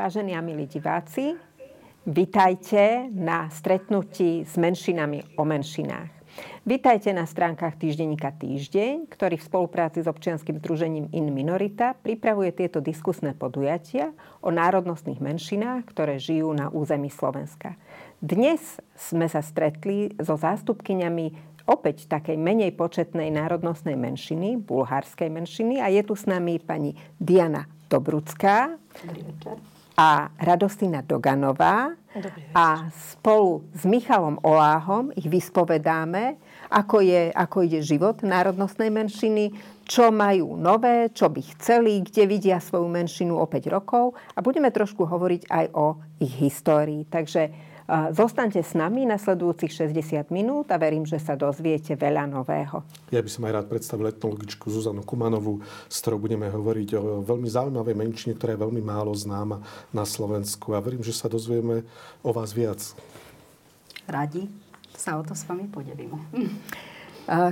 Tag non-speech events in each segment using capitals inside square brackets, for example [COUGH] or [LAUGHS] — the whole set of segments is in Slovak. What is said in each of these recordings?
Vážení a milí diváci, vitajte na stretnutí s menšinami o menšinách. Vitajte na stránkach týždenníka Týždeň, ktorý v spolupráci s občianským združením In Minorita pripravuje tieto diskusné podujatia o národnostných menšinách, ktoré žijú na území Slovenska. Dnes sme sa stretli so zástupkyňami opäť takej menej početnej národnostnej menšiny, bulharskej menšiny a je tu s nami pani Diana Dobrucká. Dobrý večer a Radostina Doganová. A spolu s Michalom Oláhom ich vyspovedáme, ako, je, ako ide život národnostnej menšiny, čo majú nové, čo by chceli, kde vidia svoju menšinu o 5 rokov a budeme trošku hovoriť aj o ich histórii. Takže Zostaňte s nami nasledujúcich 60 minút a verím, že sa dozviete veľa nového. Ja by som aj rád predstavil etnologičku Zuzanu Kumanovú, s ktorou budeme hovoriť o veľmi zaujímavej menšine, ktorá je veľmi málo známa na Slovensku a verím, že sa dozvieme o vás viac. Radi sa o to s vami podelíme.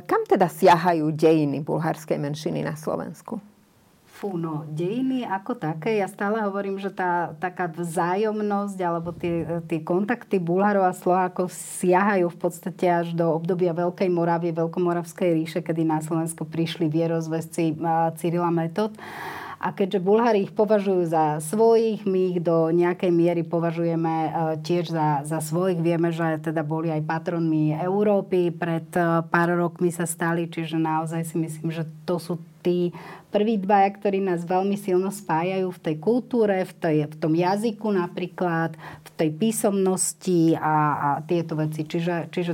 Kam teda siahajú dejiny bulharskej menšiny na Slovensku? Fú, no, dejiny ako také, ja stále hovorím, že tá taká vzájomnosť alebo tie, tie kontakty Bulharov a Slovákov siahajú v podstate až do obdobia Veľkej Moravy, Veľkomoravskej ríše, kedy na Slovensko prišli vierozvesci Cyrila Metod. A keďže Bulhári ich považujú za svojich, my ich do nejakej miery považujeme e, tiež za, za svojich. Vieme, že teda boli aj patronmi Európy, pred e, pár rokmi sa stali, čiže naozaj si myslím, že to sú tí prví dvaja, ktorí nás veľmi silno spájajú v tej kultúre, v, tej, v tom jazyku napríklad, v tej písomnosti a, a tieto veci. Čiže, čiže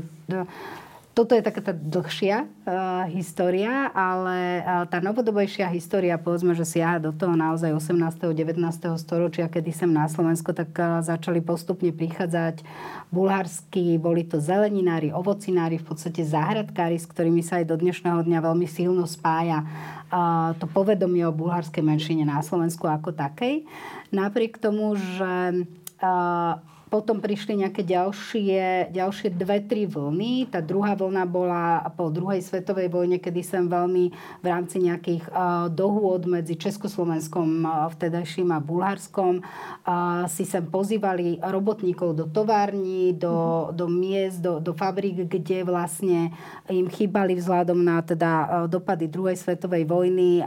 toto je taká tá dlhšia uh, história, ale uh, tá novodobejšia história, povedzme, že siaha do toho naozaj 18. 19. storočia, kedy sem na Slovensko tak uh, začali postupne prichádzať bulharskí, boli to zeleninári, ovocinári, v podstate záhradkári, s ktorými sa aj do dnešného dňa veľmi silno spája uh, to povedomie o bulharskej menšine na Slovensku ako takej. Napriek tomu, že uh, potom prišli nejaké ďalšie, ďalšie dve, tri vlny. Tá druhá vlna bola po druhej svetovej vojne, kedy som veľmi v rámci nejakých uh, dohôd medzi Československom uh, vtedajším a Bulharskom uh, si sem pozývali robotníkov do tovární, do, mm. do miest, do, do fabrík, kde vlastne im chýbali vzhľadom na teda dopady druhej svetovej vojny,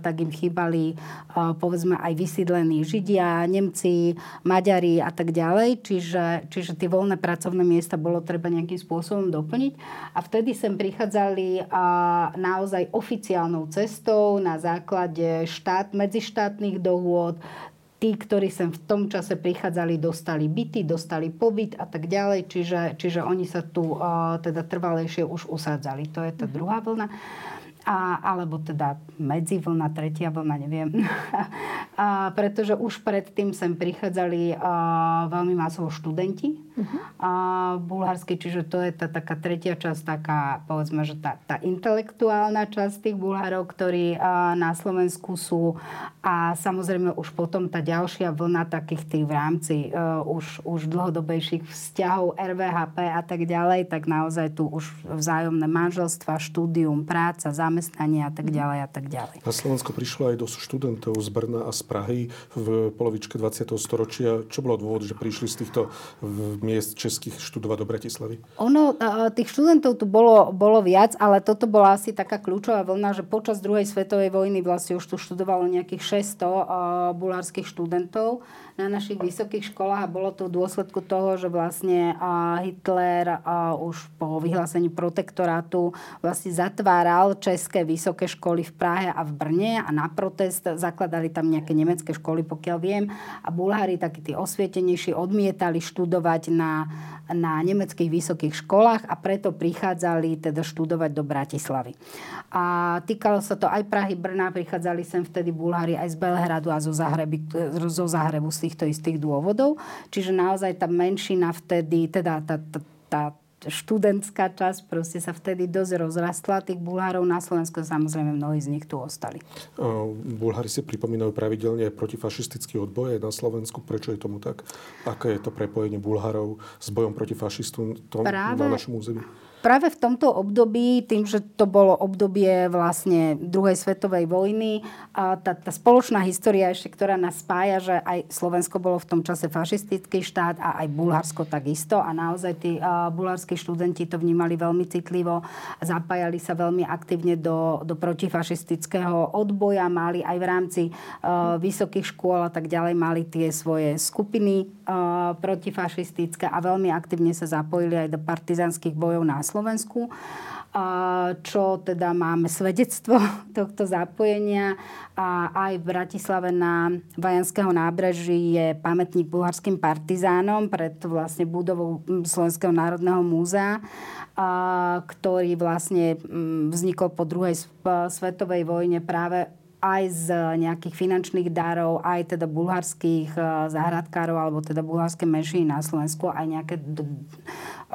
tak im chýbali povedzme aj vysídlení Židia, Nemci, Maďari a tak ďalej čiže, čiže tie voľné pracovné miesta bolo treba nejakým spôsobom doplniť. A vtedy sem prichádzali a naozaj oficiálnou cestou na základe štát, medzištátnych dohôd, tí, ktorí sem v tom čase prichádzali, dostali byty, dostali pobyt a tak ďalej, čiže, čiže oni sa tu uh, teda trvalejšie už usádzali. To je tá mm-hmm. druhá vlna a, alebo teda medzivlna, tretia vlna, neviem. [LAUGHS] a, pretože už predtým sem prichádzali a, veľmi masovo študenti uh-huh. a, bulharskí, čiže to je tá taká tretia časť, taká povedzme, že tá, tá intelektuálna časť tých bulharov, ktorí a, na Slovensku sú a samozrejme už potom tá ďalšia vlna takých tých v rámci a, už, už dlhodobejších vzťahov RVHP a tak ďalej, tak naozaj tu už vzájomné manželstva, štúdium, práca, zamestnanie a tak ďalej a tak ďalej. Na Slovensko prišlo aj dosť študentov z Brna a z Prahy v polovičke 20. storočia. Čo bolo dôvod, že prišli z týchto miest českých študovať do Bratislavy? Ono, tých študentov tu bolo, bolo viac, ale toto bola asi taká kľúčová vlna, že počas druhej svetovej vojny vlastne už tu študovalo nejakých 600 bulárskych študentov na našich vysokých školách a bolo to v dôsledku toho, že vlastne Hitler už po vyhlásení protektorátu vlastne zatváral české vysoké školy v Prahe a v Brne a na protest zakladali tam nejaké nemecké školy, pokiaľ viem. A Bulhári, takí tí osvietenejší, odmietali študovať na, na nemeckých vysokých školách a preto prichádzali teda študovať do Bratislavy. A týkalo sa to aj Prahy, Brna, prichádzali sem vtedy Bulhári aj z Belhradu a zo, Zahreby, zo Zahrebu, týchto istých dôvodov. Čiže naozaj tá menšina vtedy, teda tá, tá, tá študentská časť proste sa vtedy dosť rozrastla. Tých Bulhárov na Slovensku samozrejme mnohí z nich tu ostali. Bulhári si pripomínajú pravidelne protifašistický odboj aj na Slovensku. Prečo je tomu tak? Aké je to prepojenie Bulhárov s bojom proti fašistom na našom území? Práve v tomto období, tým, že to bolo obdobie vlastne druhej svetovej vojny, a tá, tá spoločná história ešte, ktorá nás spája, že aj Slovensko bolo v tom čase fašistický štát a aj Bulharsko takisto. A naozaj tí uh, bulharskí študenti to vnímali veľmi citlivo, zapájali sa veľmi aktívne do, do protifašistického odboja, mali aj v rámci uh, vysokých škôl a tak ďalej, mali tie svoje skupiny uh, protifašistické a veľmi aktívne sa zapojili aj do partizanských bojov na Slovensku. Čo teda máme svedectvo [LAUGHS] tohto zapojenia a aj v Bratislave na Vajanského nábreží je pamätník bulharským partizánom pred vlastne budovou Slovenského národného múzea, ktorý vlastne vznikol po druhej svetovej vojne práve aj z nejakých finančných darov, aj teda bulharských záhradkárov alebo teda bulharské menšiny na Slovensku, aj nejaké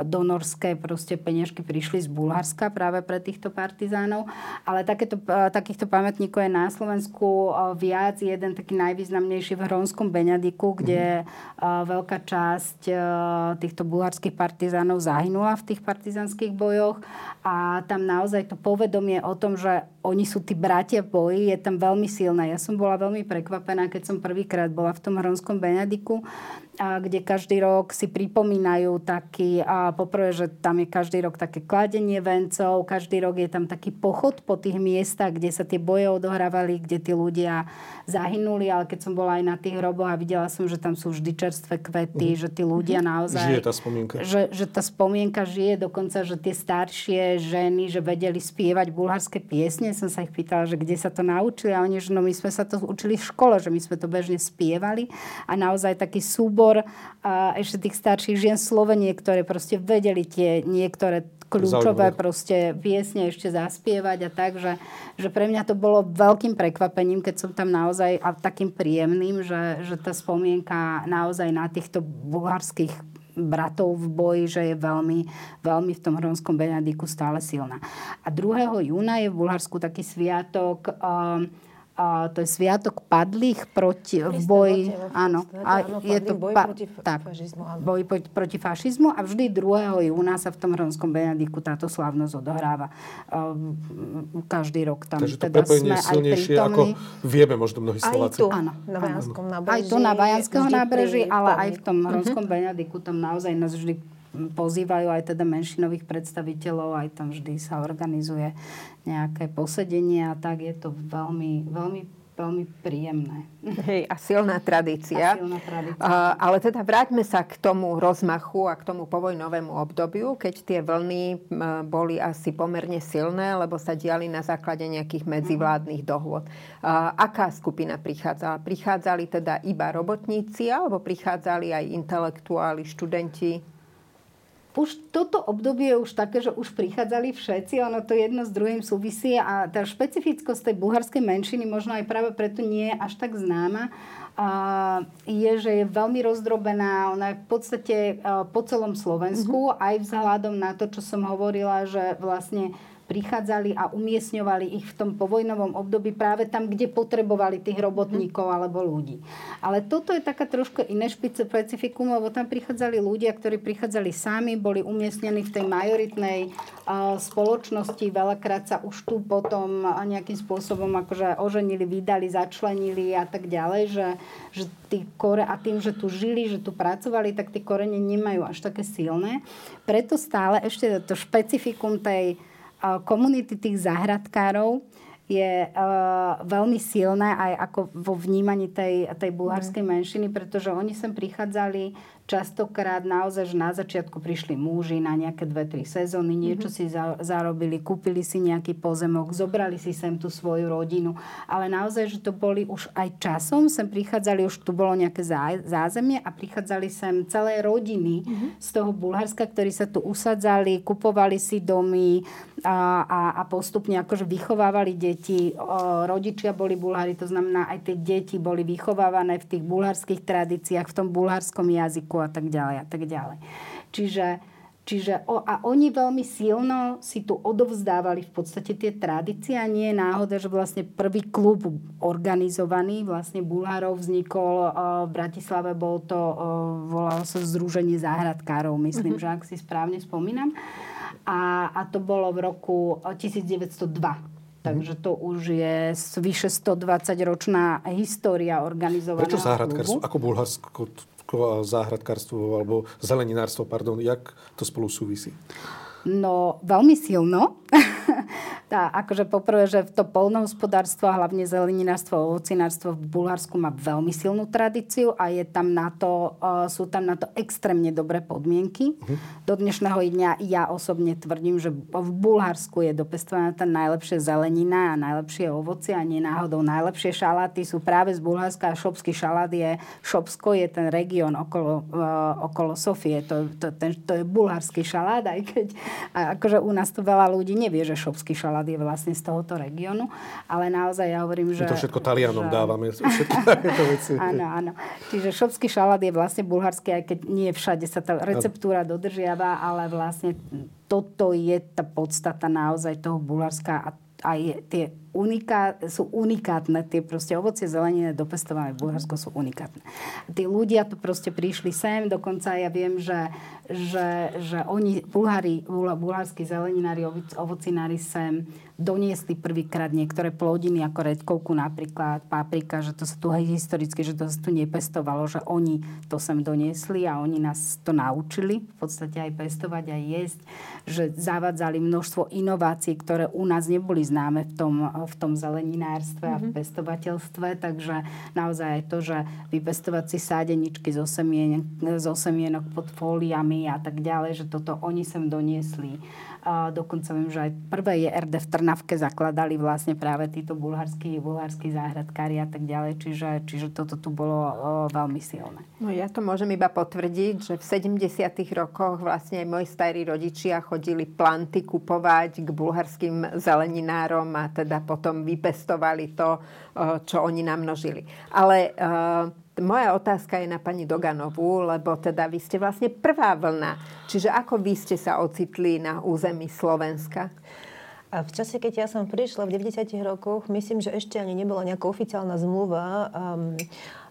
donorské proste peniažky prišli z Bulharska práve pre týchto partizánov. Ale takéto, e, takýchto pamätníkov je na Slovensku e, viac. Jeden taký najvýznamnejší v Hronskom Beňadiku, kde mm-hmm. veľká časť týchto bulharských partizánov zahynula v tých partizánskych bojoch. A tam naozaj to povedomie o tom, že oni sú tí bratia boji, je tam veľmi silné. Ja som bola veľmi prekvapená, keď som prvýkrát bola v tom Hronskom Beňadiku kde každý rok si pripomínajú taký, a poprvé, že tam je každý rok také kladenie vencov, každý rok je tam taký pochod po tých miestach, kde sa tie boje odohrávali, kde tí ľudia zahynuli, ale keď som bola aj na tých hroboch a videla som, že tam sú vždy čerstvé kvety, mm. že tí ľudia mhm. naozaj... Žije tá spomienka. Že, že tá spomienka žije, dokonca, že tie staršie ženy, že vedeli spievať bulharské piesne, som sa ich pýtala, že kde sa to naučili a oni, že no my sme sa to učili v škole, že my sme to bežne spievali a naozaj taký súbor a ešte tých starších žien Slovenie, ktoré proste vedeli tie niektoré kľúčové Zaujímavé. proste piesne ešte zaspievať a tak, že, že pre mňa to bolo veľkým prekvapením, keď som tam naozaj a takým príjemným, že, že tá spomienka naozaj na týchto bulharských bratov v boji, že je veľmi, veľmi v tom Hronskom Benediku stále silná. A 2. júna je v Bulharsku taký sviatok um, a to je sviatok padlých proti, v boji. Áno, a je to boj pa, proti tak, fašizmu. Áno. Boj proti, proti fašizmu a vždy 2. júna sa v tom Hronskom Benediku táto slávnosť odohráva. Každý rok tam Takže to teda sme aj prítomní. ako vieme možno mnohí Slováci. Aj tu, áno, na Vajanskom nábreží. Aj tu na Vajanského nábreží, ale aj v tom [LAUGHS] Hronskom uh-huh. Benediku tam naozaj nás vždy pozývajú aj teda menšinových predstaviteľov, aj tam vždy sa organizuje nejaké posedenie a tak je to veľmi, veľmi veľmi príjemné. Hej, a silná tradícia. A silná tradícia. Uh, ale teda vráťme sa k tomu rozmachu a k tomu povojnovému obdobiu, keď tie vlny uh, boli asi pomerne silné, lebo sa diali na základe nejakých medzivládnych dohôd. Uh, aká skupina prichádzala? Prichádzali teda iba robotníci, alebo prichádzali aj intelektuáli, študenti? Už toto obdobie je už také, že už prichádzali všetci, ono to jedno s druhým súvisí a tá špecifickosť tej bulharskej menšiny možno aj práve preto nie je až tak známa, a je, že je veľmi rozdrobená. Ona je v podstate po celom Slovensku, mm-hmm. aj vzhľadom na to, čo som hovorila, že vlastne prichádzali a umiestňovali ich v tom povojnovom období práve tam, kde potrebovali tých robotníkov mhm. alebo ľudí. Ale toto je taká trošku iné špecifikum, lebo tam prichádzali ľudia, ktorí prichádzali sami, boli umiestnení v tej majoritnej uh, spoločnosti, veľakrát sa už tu potom nejakým spôsobom akože oženili, vydali, začlenili a tak ďalej, že, že tí kore, a tým, že tu žili, že tu pracovali, tak tie korene nemajú až také silné. Preto stále ešte to špecifikum tej komunity tých záhradkárov je uh, veľmi silné aj ako vo vnímaní tej, tej bulharskej mhm. menšiny, pretože oni sem prichádzali častokrát naozaj, že na začiatku prišli muži na nejaké dve, tri sezóny, niečo mm-hmm. si za, zarobili, kúpili si nejaký pozemok, zobrali si sem tú svoju rodinu, ale naozaj, že to boli už aj časom, sem prichádzali, už tu bolo nejaké zá, zázemie a prichádzali sem celé rodiny mm-hmm. z toho Bulharska, ktorí sa tu usadzali, kupovali si domy a, a, a postupne akože vychovávali deti. O, rodičia boli Bulhári, to znamená aj tie deti boli vychovávané v tých bulharských tradíciách, v tom bulharskom jazyku a tak ďalej a tak ďalej. Čiže, čiže a oni veľmi silno si tu odovzdávali v podstate tie tradície a nie je náhoda, že vlastne prvý klub organizovaný vlastne Bulharov vznikol v Bratislave, bol to, volalo sa Združenie záhradkárov, myslím, mm-hmm. že ak si správne spomínam. a, a to bolo v roku 1902. Takže to už je vyše 120-ročná história organizovaného Prečo záhradkárstvo? Ako Bulharsko záhradkárstvo alebo zeleninárstvo, pardon, jak to spolu súvisí? No, veľmi silno. [LAUGHS] [LAUGHS] tá, akože poprvé, že to polnohospodárstvo a hlavne zeleninárstvo ovocinárstvo v Bulharsku má veľmi silnú tradíciu a je tam na to, uh, sú tam na to extrémne dobré podmienky. Uh-huh. Do dnešného dňa ja osobne tvrdím, že v Bulharsku je dopestovaná tá najlepšia zelenina a najlepšie ovoci a nie náhodou najlepšie šaláty sú práve z Bulharska a šopský šalát je, Šopsko je ten región okolo, uh, okolo Sofie. To, to, ten, to je bulharský šalát, aj keď a akože u nás to veľa ľudí nevie, že šopský šalát je vlastne z tohoto regiónu, ale naozaj ja hovorím, že... My to všetko Talianom že... dávame, [LAUGHS] všetky veci. áno, áno. Čiže šopský šalát je vlastne bulharský, aj keď nie všade sa tá receptúra dodržiava, ale vlastne toto je tá podstata naozaj toho Bulharska a aj tie uniká, sú unikátne, tie proste ovocie, zeleniny dopestované v Bulharsku sú unikátne. Tí ľudia tu proste prišli sem, dokonca ja viem, že, že, že oni, bulhári, bulharskí zeleninári, ovocinári sem doniesli prvýkrát niektoré plodiny, ako redkovku napríklad, paprika, že to sa tu historicky, že to sa tu nepestovalo, že oni to sem doniesli a oni nás to naučili v podstate aj pestovať, aj jesť, že zavadzali množstvo inovácií, ktoré u nás neboli známe v tom, v tom zeleninárstve mm-hmm. a v mhm. pestovateľstve, takže naozaj aj to, že vypestovať si sádeničky zo semienok, zo semienok pod fóliami a tak ďalej, že toto oni sem doniesli dokonca viem, že aj prvé JRD v Trnavke zakladali vlastne práve títo bulharskí, bulharskí záhradkári a tak ďalej. Čiže, čiže toto tu bolo o, veľmi silné. No ja to môžem iba potvrdiť, že v 70. rokoch vlastne aj moji starí rodičia chodili planty kupovať k bulharským zeleninárom a teda potom vypestovali to, čo oni namnožili. Ale moja otázka je na pani Doganovú, lebo teda vy ste vlastne prvá vlna. Čiže ako vy ste sa ocitli na území Slovenska? A v čase, keď ja som prišla v 90. rokoch, myslím, že ešte ani nebola nejaká oficiálna zmluva um,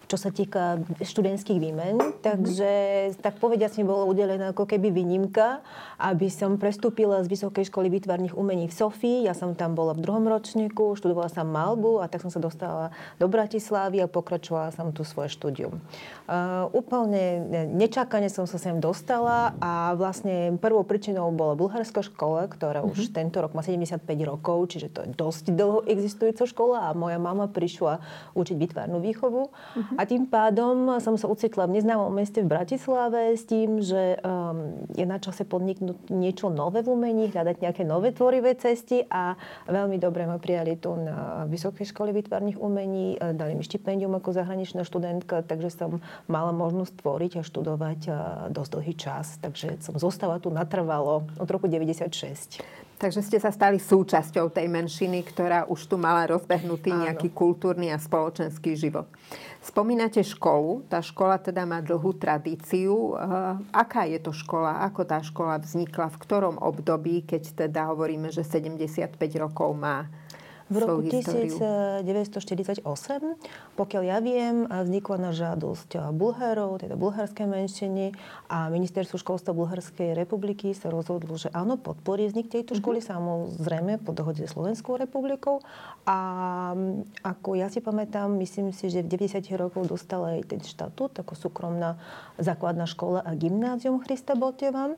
čo sa týka študentských výmen. Takže tak povediať mi bolo udelená ako keby výnimka, aby som prestúpila z Vysokej školy výtvarných umení v Sofii. Ja som tam bola v druhom ročníku, študovala som malbu a tak som sa dostala do Bratislavy a pokračovala som tu svoje štúdium. Uh, úplne nečakane som sa sem dostala a vlastne prvou príčinou bola bulharská škola, ktorá uh-huh. už mhm. tento rok má 75 rokov, čiže to je dosť dlho existujúca škola a moja mama prišla učiť výtvarnú výchovu. Uh-huh. A tým pádom som sa ocitla v neznámom meste v Bratislave s tým, že um, je na čase podniknúť niečo nové v umení, hľadať nejaké nové tvorivé cesty a veľmi dobre ma prijali tu na Vysokej škole výtvarných umení, e, dali mi štipendium ako zahraničná študentka, takže som mala možnosť tvoriť a študovať uh, dosť dlhý čas. Takže som zostala tu natrvalo od roku 96. Takže ste sa stali súčasťou tej menšiny, ktorá už tu mala rozbehnutý Áno. nejaký kultúrny a spoločenský život. Spomínate školu. Tá škola teda má dlhú tradíciu. Aká je to škola? Ako tá škola vznikla? V ktorom období, keď teda hovoríme, že 75 rokov má v roku 1948, pokiaľ ja viem, vznikla na žiadosť Bulharov, teda bulharské menšiny a ministerstvo školstva Bulharskej republiky sa rozhodlo, že áno, podporí vznik tejto mhm. školy, mm-hmm. samozrejme po dohode s Slovenskou republikou. A ako ja si pamätám, myslím si, že v 90 rokov dostala aj ten štatút ako súkromná základná škola a gymnázium Christa Boteva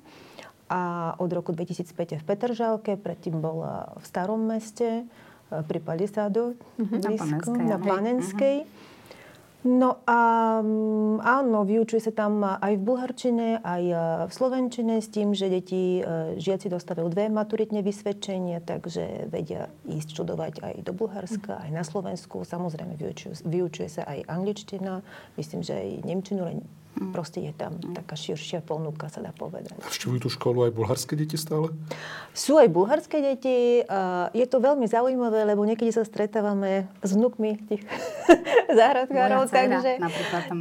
a od roku 2005 v Petržalke, predtým bola v Starom meste, pri Palisadu, mm-hmm. blízko, na Planenskej. Mm-hmm. No a mm, áno, vyučuje sa tam aj v bulharčine, aj e, v slovenčine s tým, že deti, e, žiaci dostávajú dve maturitné vysvedčenia, takže vedia ísť študovať aj do Bulharska, aj na Slovensku. Samozrejme, vyučuje, vyučuje sa aj angličtina, myslím, že aj nemčinu, Mm. Proste je tam mm. taká širšia ponuka, sa dá povedať. Navštevujú tú školu aj bulharské deti stále? Sú aj bulharské deti. Je to veľmi zaujímavé, lebo niekedy sa stretávame s vnukmi tých [LAUGHS] záhradkárov. Takže,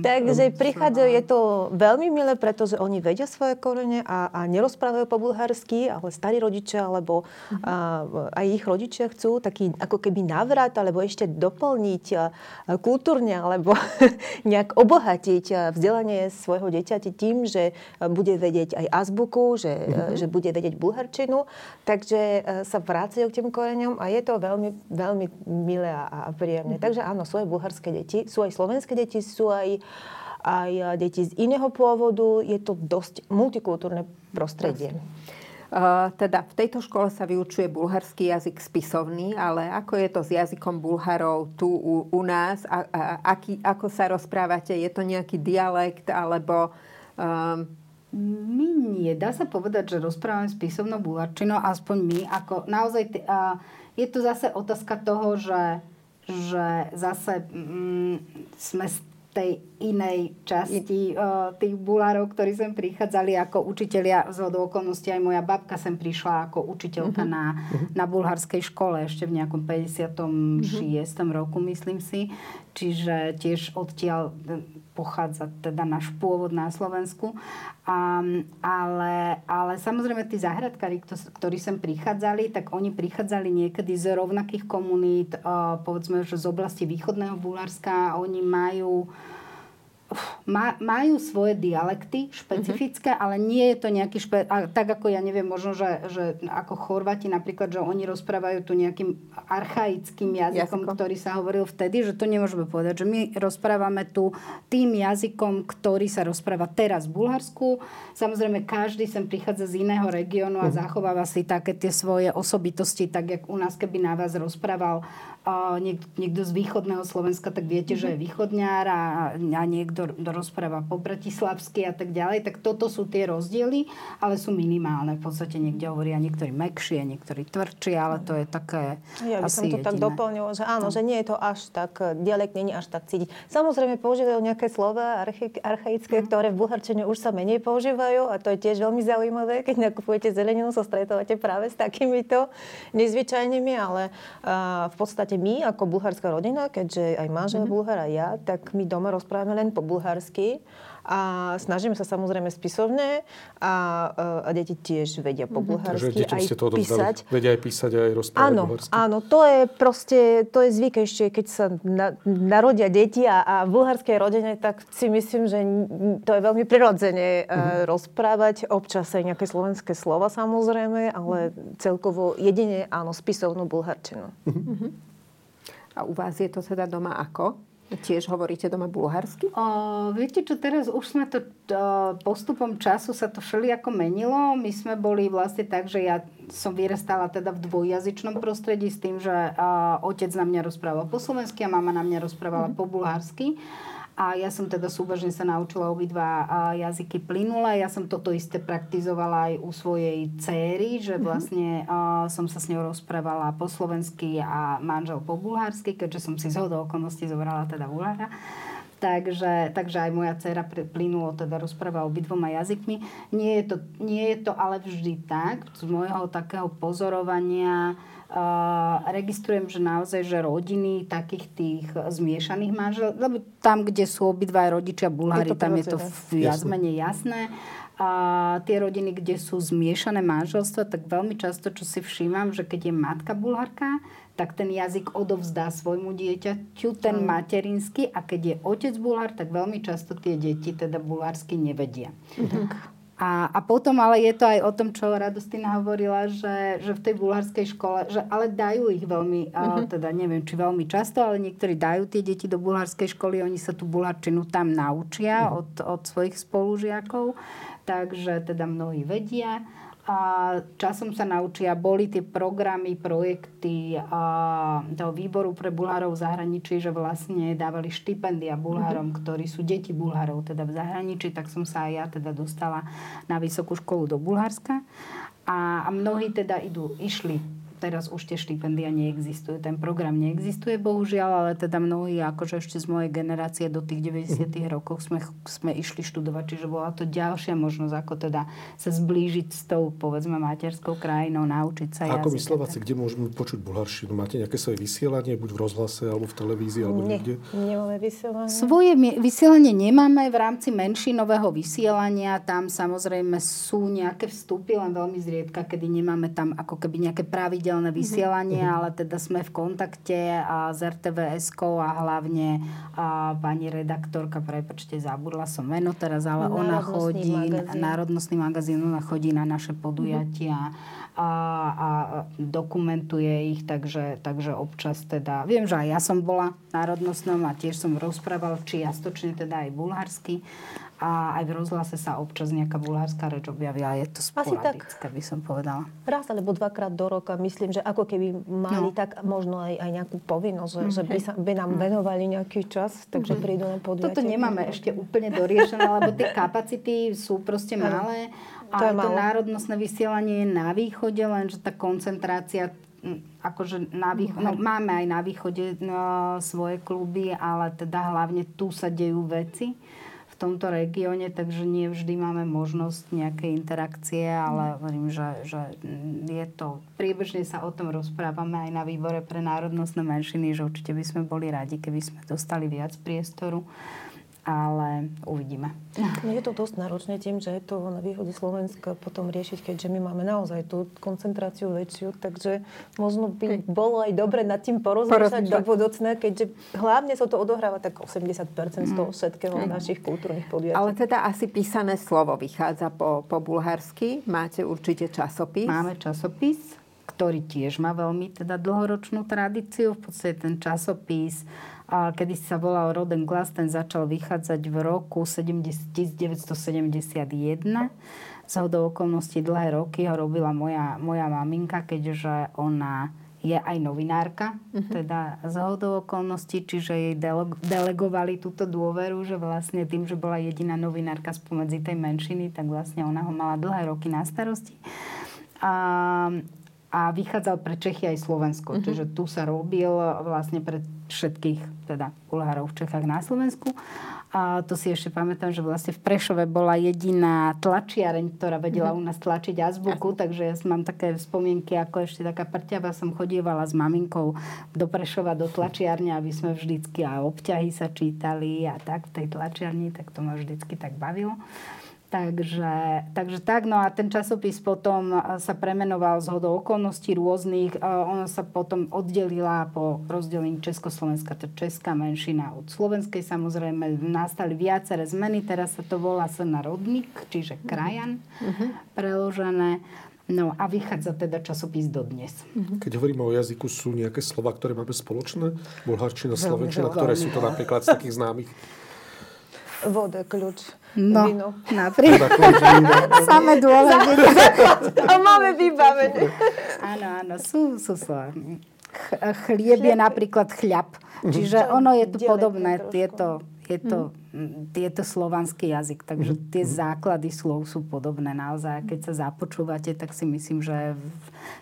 takže prichádzajú, je to veľmi milé, pretože oni vedia svoje korene a, a nerozprávajú po bulharsky, ale starí rodičia, alebo mm-hmm. a, aj ich rodičia chcú taký ako keby návrat, alebo ešte doplniť kultúrne, alebo [LAUGHS] nejak obohatiť vzdelanie vzdelanie svojho dieťaťa tým, že bude vedieť aj azbuku, že, mm-hmm. že bude vedieť bulharčinu, takže sa vracajú k tým koreňom a je to veľmi, veľmi milé a, príjemné. Mm-hmm. Takže áno, sú aj bulharské deti, sú aj slovenské deti, sú aj aj deti z iného pôvodu. Je to dosť multikultúrne prostredie. Uh, teda v tejto škole sa vyučuje bulharský jazyk spisovný, ale ako je to s jazykom Bulharov tu u, u nás? A, a, aký, ako sa rozprávate? Je to nejaký dialekt alebo... Um... My nie. Dá sa povedať, že rozprávame spisovnou bulharčinou, aspoň my. Ako naozaj, uh, je to zase otázka toho, že, že zase mm, sme tej inej časti uh, tých bulárov, ktorí sem prichádzali ako učitelia. Z okolností aj moja babka sem prišla ako učiteľka uh-huh. na, na bulharskej škole ešte v nejakom 56. Uh-huh. roku, myslím si. Čiže tiež odtiaľ e, pochádza teda náš pôvod na Slovensku. A, ale, ale samozrejme tí zahradkári, ktorí sem prichádzali, tak oni prichádzali niekedy z rovnakých komunít, uh, povedzme, že z oblasti východného Bulharska. Oni majú má, majú svoje dialekty špecifické, mm-hmm. ale nie je to nejaký špe... A tak ako ja neviem, možno, že, že ako Chorvati napríklad, že oni rozprávajú tu nejakým archaickým jazykom, Jazyko. ktorý sa hovoril vtedy, že to nemôžeme povedať. Že my rozprávame tu tým jazykom, ktorý sa rozpráva teraz v Bulharsku. Samozrejme, každý sem prichádza z iného regiónu a mm-hmm. zachováva si také tie svoje osobitosti, tak jak u nás, keby na vás rozprával niek, niekto z východného Slovenska, tak viete, mm-hmm. že je východňár a, a niekto rozpráva po bratislavsky a tak ďalej. Tak toto sú tie rozdiely, ale sú minimálne. V podstate niekde hovoria niektorí mekšie, niektorí tvrdšie, ale to je také Ja by som to jediné. tak doplnila, že áno, no. že nie je to až tak, dialekt není až tak cítiť. Samozrejme používajú nejaké slova archaické, mm. ktoré v bulharčine už sa menej používajú a to je tiež veľmi zaujímavé, keď nakupujete zeleninu, sa stretávate práve s takýmito nezvyčajnými, ale uh, v podstate my ako bulharská rodina, keďže aj manžel mm-hmm. Bulhar a ja, tak my doma rozprávame len po bulharsky a snažíme sa samozrejme spisovne a, e, a deti tiež vedia po mhm. bulharsky Takže aj ste to písať. Vedia aj písať aj rozprávať áno, bulharsky. Áno, to je proste, to je zvyk ešte, keď sa na, narodia deti a, a v bulharskej rodine, tak si myslím, že to je veľmi prirodzene mm-hmm. rozprávať. Občas aj nejaké slovenské slova samozrejme, ale celkovo jedine áno, spisovnú bulharčinu. Mm-hmm. A u vás je to teda doma ako? Tiež hovoríte doma bulharsky? O, viete čo, teraz už sme to o, postupom času sa to všelijako menilo. My sme boli vlastne tak, že ja som vyrastala teda v dvojjazyčnom prostredí s tým, že o, otec na mňa rozprával po slovensky a mama na mňa rozprávala mm. po bulharsky. A ja som teda súbežne sa naučila obidva jazyky plynule. Ja som toto isté praktizovala aj u svojej céry, že mhm. vlastne uh, som sa s ňou rozprávala po slovensky a manžel po bulharsky, keďže som si z okolností zobrala teda bulhára. Takže, takže aj moja dcera plynulo teda rozpráva obidvoma jazykmi. Nie je, to, nie je to ale vždy tak. Z môjho takého pozorovania Uh, registrujem, že naozaj, že rodiny takých tých zmiešaných manžel, lebo tam, kde sú obidva rodičia Bulhári, tam je to viac menej jasné. A tie rodiny, kde sú zmiešané manželstva, tak veľmi často, čo si všímam, že keď je matka bulharka, tak ten jazyk odovzdá svojmu dieťaťu, ten materinský, a keď je otec bulhár, tak veľmi často tie deti teda bulharsky nevedia. Mm-hmm. A, a potom ale je to aj o tom, čo Radostina hovorila, že, že v tej bulharskej škole, že ale dajú ich veľmi, mm-hmm. teda neviem, či veľmi často, ale niektorí dajú tie deti do bulharskej školy, oni sa tú bulharčinu tam naučia mm-hmm. od, od svojich spolužiakov, takže teda mnohí vedia a časom sa naučia. Boli tie programy, projekty a, toho výboru pre Bulharov v zahraničí, že vlastne dávali štipendia Bulharom, mm-hmm. ktorí sú deti Bulharov teda v zahraničí, tak som sa aj ja teda dostala na vysokú školu do Bulharska. A, a mnohí teda idú, išli teraz už tie štipendia neexistujú. Ten program neexistuje, bohužiaľ, ale teda mnohí, akože ešte z mojej generácie do tých 90 mm. rokov sme, sme išli študovať, čiže bola to ďalšia možnosť, ako teda sa zblížiť s tou, povedzme, materskou krajinou, naučiť sa jazyk. Ako my Slováci, kde môžeme počuť bulharšinu? Máte nejaké svoje vysielanie, buď v rozhlase, alebo v televízii, alebo Nie, niekde? nemáme vysielanie. Svoje vysielanie nemáme v rámci menšinového vysielania. Tam samozrejme sú nejaké vstupy, len veľmi zriedka, kedy nemáme tam ako keby nejaké pravidelné pravidelné vysielanie, mm-hmm. ale teda sme v kontakte a s rtvs a hlavne a pani redaktorka, prepačte, zabudla som meno teraz, ale ona chodí, magazín. národnostný magazín, ona chodí na naše podujatia. Mm-hmm a, a dokumentuje ich, takže, takže občas teda... Viem, že aj ja som bola národnostnom a tiež som rozprával čiastočne teda aj bulharsky a aj v rozhlase sa občas nejaká bulharská reč objavia. Je to sporadické, by som povedala. Raz alebo dvakrát do roka. Myslím, že ako keby mali no. tak možno aj, aj nejakú povinnosť, mm. že by, sa, by nám mm. venovali nejaký čas, takže mm. prídu na podujatie. Toto nemáme ešte úplne doriešené, lebo tie [LAUGHS] kapacity sú proste malé. A to, to národnostné vysielanie je na východe, lenže tá koncentrácia akože na východe, no, máme aj na východe no, svoje kluby, ale teda hlavne tu sa dejú veci tomto regióne, takže nie vždy máme možnosť nejakej interakcie, ale hovorím, že, že je to, priebežne sa o tom rozprávame aj na výbore pre národnostné menšiny, že určite by sme boli radi, keby sme dostali viac priestoru ale uvidíme. No je to dosť náročné tým, že je to na východe Slovenska potom riešiť, keďže my máme naozaj tú koncentráciu väčšiu, takže možno by bolo aj dobre nad tým porozmýšľať do budúcna, keďže hlavne sa to odohráva tak 80% z toho mm. všetkého mm. našich kultúrnych podujatí. Ale teda asi písané slovo vychádza po, po bulharsky. Máte určite časopis. Máme časopis, ktorý tiež má veľmi teda dlhoročnú tradíciu. V podstate ten časopis a kedy sa volal Roden Glass, ten začal vychádzať v roku 1971. Z hodou okolností dlhé roky ho robila moja, moja maminka, keďže ona je aj novinárka, uh-huh. teda z hodou okolností, čiže jej delegovali túto dôveru, že vlastne tým, že bola jediná novinárka spomedzi tej menšiny, tak vlastne ona ho mala dlhé roky na starosti. A, a vychádzal pre Čechy aj Slovensko. Uh-huh. Čiže tu sa robil vlastne pre všetkých teda Bulharov v Čechách na Slovensku. A to si ešte pamätám, že vlastne v Prešove bola jediná tlačiareň, ktorá vedela mhm. u nás tlačiť azbuku, takže ja mám také spomienky, ako ešte taká prťava som chodievala s maminkou do Prešova, do tlačiarne, aby sme vždycky a obťahy sa čítali a tak v tej tlačiarni, tak to ma vždycky tak bavilo. Takže, takže tak, no a ten časopis potom sa premenoval z hodou okolností rôznych. Ona sa potom oddelila po rozdelení Československa, to česká menšina od slovenskej samozrejme. Nastali viaceré zmeny, teraz sa to volá sa na rodník, čiže krajan uh-huh. preložené. No a vychádza teda časopis dodnes. Uh-huh. Keď hovoríme o jazyku, sú nejaké slova, ktoré máme spoločné? Bulharčina, slovenčina, ktoré sú to napríklad z takých [LAUGHS] známych? Voda, kľúč, no, víno. napríklad. Samé dôležité. A máme vybavené. Áno, áno, sú, sú slova. Chlieb je napríklad chľab. Čiže ono je tu podobné. Tieto, je to, mm. je to slovanský jazyk, takže mm. tie základy slov sú podobné naozaj. Keď sa započúvate, tak si myslím, že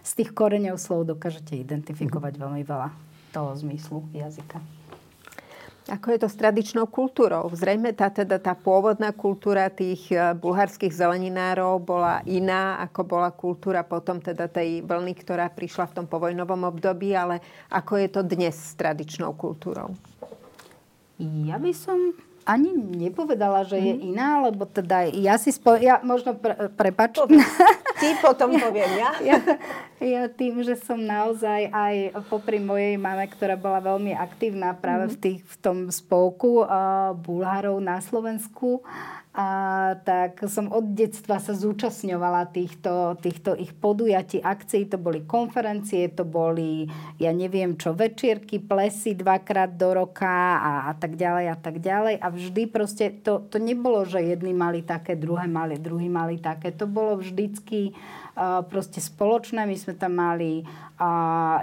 z tých koreňov slov dokážete identifikovať veľmi veľa toho zmyslu jazyka. Ako je to s tradičnou kultúrou? Zrejme tá, teda, tá pôvodná kultúra tých e, bulharských zeleninárov bola iná, ako bola kultúra potom teda tej vlny, ktorá prišla v tom povojnovom období, ale ako je to dnes s tradičnou kultúrou? Ja by som ani nepovedala, že je mhm. iná, lebo teda ja si spo... Ja možno pre, prepač. [LAUGHS] Ty potom poviem ja. ja. Ja tým, že som naozaj aj popri mojej mame, ktorá bola veľmi aktívna práve mm-hmm. v, tých, v tom spolku uh, Bulhárov na Slovensku, a tak som od detstva sa zúčastňovala týchto, týchto ich podujatí, akcií. To boli konferencie, to boli, ja neviem čo, večierky, plesy dvakrát do roka a, a tak ďalej a tak ďalej. A vždy proste, to, to nebolo, že jedni mali také, druhé mali, druhý mali také. To bolo vždycky proste spoločné. My sme tam mali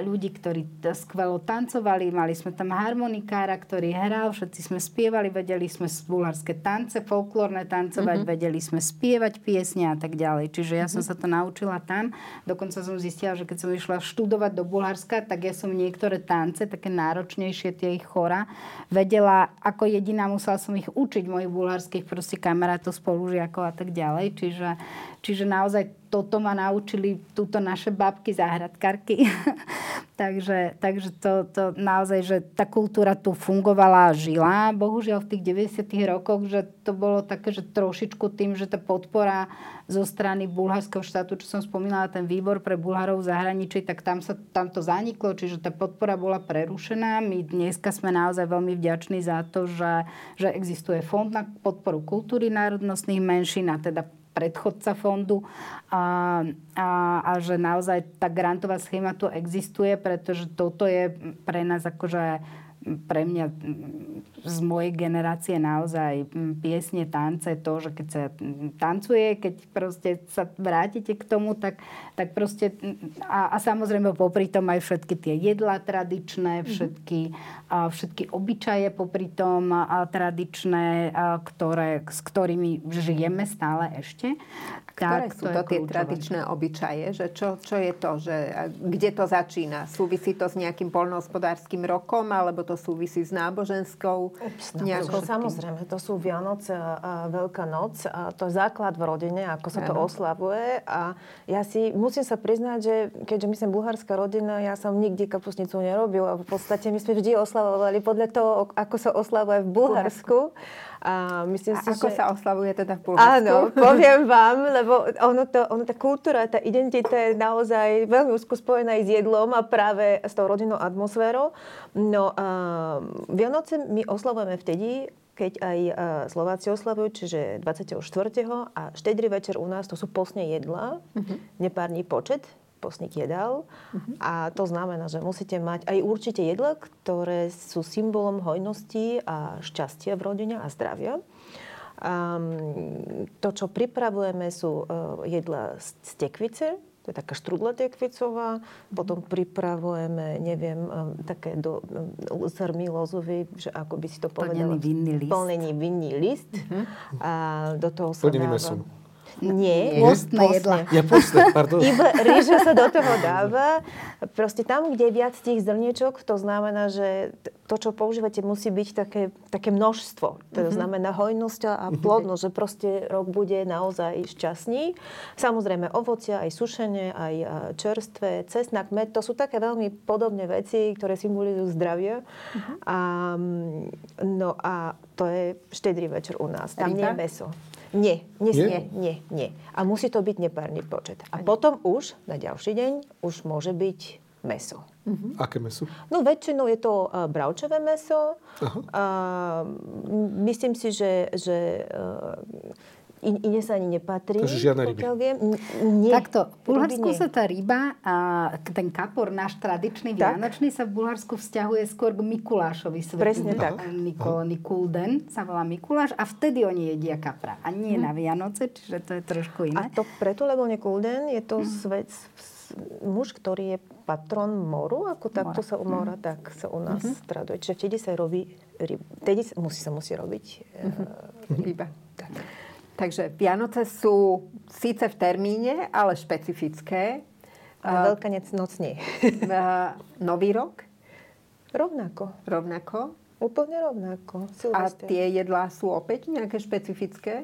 ľudí, ktorí skvelo tancovali, mali sme tam harmonikára, ktorý hral, všetci sme spievali, vedeli sme bulharské tance, folklórne tancovať, mm-hmm. vedeli sme spievať piesne a tak ďalej. Čiže ja mm-hmm. som sa to naučila tam. Dokonca som zistila, že keď som išla študovať do Bulharska, tak ja som niektoré tance, také náročnejšie tie ich chora, vedela, ako jediná musela som ich učiť mojich bulharských proste kamarátov, spolužiakov a tak ďalej. Čiže, čiže naozaj toto ma naučili túto naše babky záhradkarky. [LAUGHS] Takže, takže to, to naozaj, že tá kultúra tu fungovala a žila. Bohužiaľ v tých 90 rokoch, že to bolo také, že trošičku tým, že tá podpora zo strany bulharského štátu, čo som spomínala, ten výbor pre Bulharov v zahraničí, tak tam, sa, tam to zaniklo, čiže tá podpora bola prerušená. My dneska sme naozaj veľmi vďační za to, že, že existuje fond na podporu kultúry národnostných menšín a teda predchodca fondu a, a, a že naozaj tá grantová schéma tu existuje, pretože toto je pre nás akože pre mňa z mojej generácie naozaj piesne, tance, to, že keď sa tancuje, keď proste sa vrátite k tomu, tak, tak proste a, a samozrejme popri tom aj všetky tie jedlá tradičné, mhm. všetky, a všetky obyčaje popri tom a tradičné, a ktoré, s ktorými žijeme stále ešte. Ktoré tak, sú to, to tie tradičné obyčaje? Že čo, čo je to? Že, kde to začína? Súvisí to s nejakým polnohospodárským rokom? Alebo to súvisí s náboženskou? Nejakou... Samozrejme, to sú Vianoce a Veľká noc. A to je základ v rodine, ako sa to oslavuje. A ja si musím sa priznať, že keďže my sme bulharská rodina, ja som nikdy kapusnicu nerobil. A v podstate my sme vždy oslavovali podľa toho, ako sa oslavuje v Bulharsku. A myslím a si, ako že... sa oslavuje teda v Bulharsku? Áno, poviem vám, lebo ono, to, ono tá kultúra, tá identita je naozaj veľmi úzko spojená aj s jedlom a práve s tou rodinnou atmosférou. No a Vianoce my oslavujeme vtedy, keď aj Slováci oslavujú, čiže 24. a štedrý večer u nás to sú posne jedla, uh-huh. nepárny počet, postník jedál. Uh-huh. A to znamená, že musíte mať aj určite jedla, ktoré sú symbolom hojnosti a šťastia v rodine a zdravia. Um, to, čo pripravujeme, sú uh, jedla z tekvice, to je taká štrudla tekvicová. Potom pripravujeme, neviem, um, také do, um, srmy lozový, že ako by si to povedala. Plnený vinný list. Plnený vinný list. Uh-huh. A do toho sa Plnený dáva... Mesom. Nie. Postné jedla. Ja postné, pardon. Iba rýža sa do toho dáva. Proste tam, kde je viac tých zrniečok, to znamená, že to, čo používate, musí byť také, také množstvo. To mm-hmm. znamená hojnosť a plodnosť, že proste rok bude naozaj šťastný. Samozrejme ovocia, aj sušenie, aj čerstvé, cesnak, med, to sú také veľmi podobné veci, ktoré symbolizujú zdravie. Mm-hmm. A, no a to je štedrý večer u nás. Tam nie je meso. Nie, nie, nie, nie, nie. A musí to byť nepárny počet. A potom už na ďalší deň už môže byť meso. Uh-huh. Aké meso? No väčšinou je to uh, bravčové meso. Uh-huh. Uh, myslím si, že, že uh, in, iné sa ani nepatrí. Takže žiadne ryby. Viem. Nie. Takto, v Bulharsku sa tá ryba, a ten kapor náš tradičný, tak. vianočný, sa v Bulharsku vzťahuje skôr k Mikulášovi. Svetu. Presne tak. Niko, Nikulden sa volá Mikuláš a vtedy oni jedia kapra. A nie hmm. na Vianoce, čiže to je trošku iné. A to preto, lebo Nikulden je to hmm. svet, muž, ktorý je patron moru, ako takto sa u mora, mm. tak sa u nás mm-hmm. traduje. Čiže vtedy sa robí ryba. Vtedy musí sa musí robiť mm-hmm. ryba. Tak. Takže Vianoce sú síce v termíne, ale špecifické. A Veľkanec noc nie. [LAUGHS] Nový rok? Rovnako. Rovnako? Úplne rovnako. Silvester. A tie jedlá sú opäť nejaké špecifické?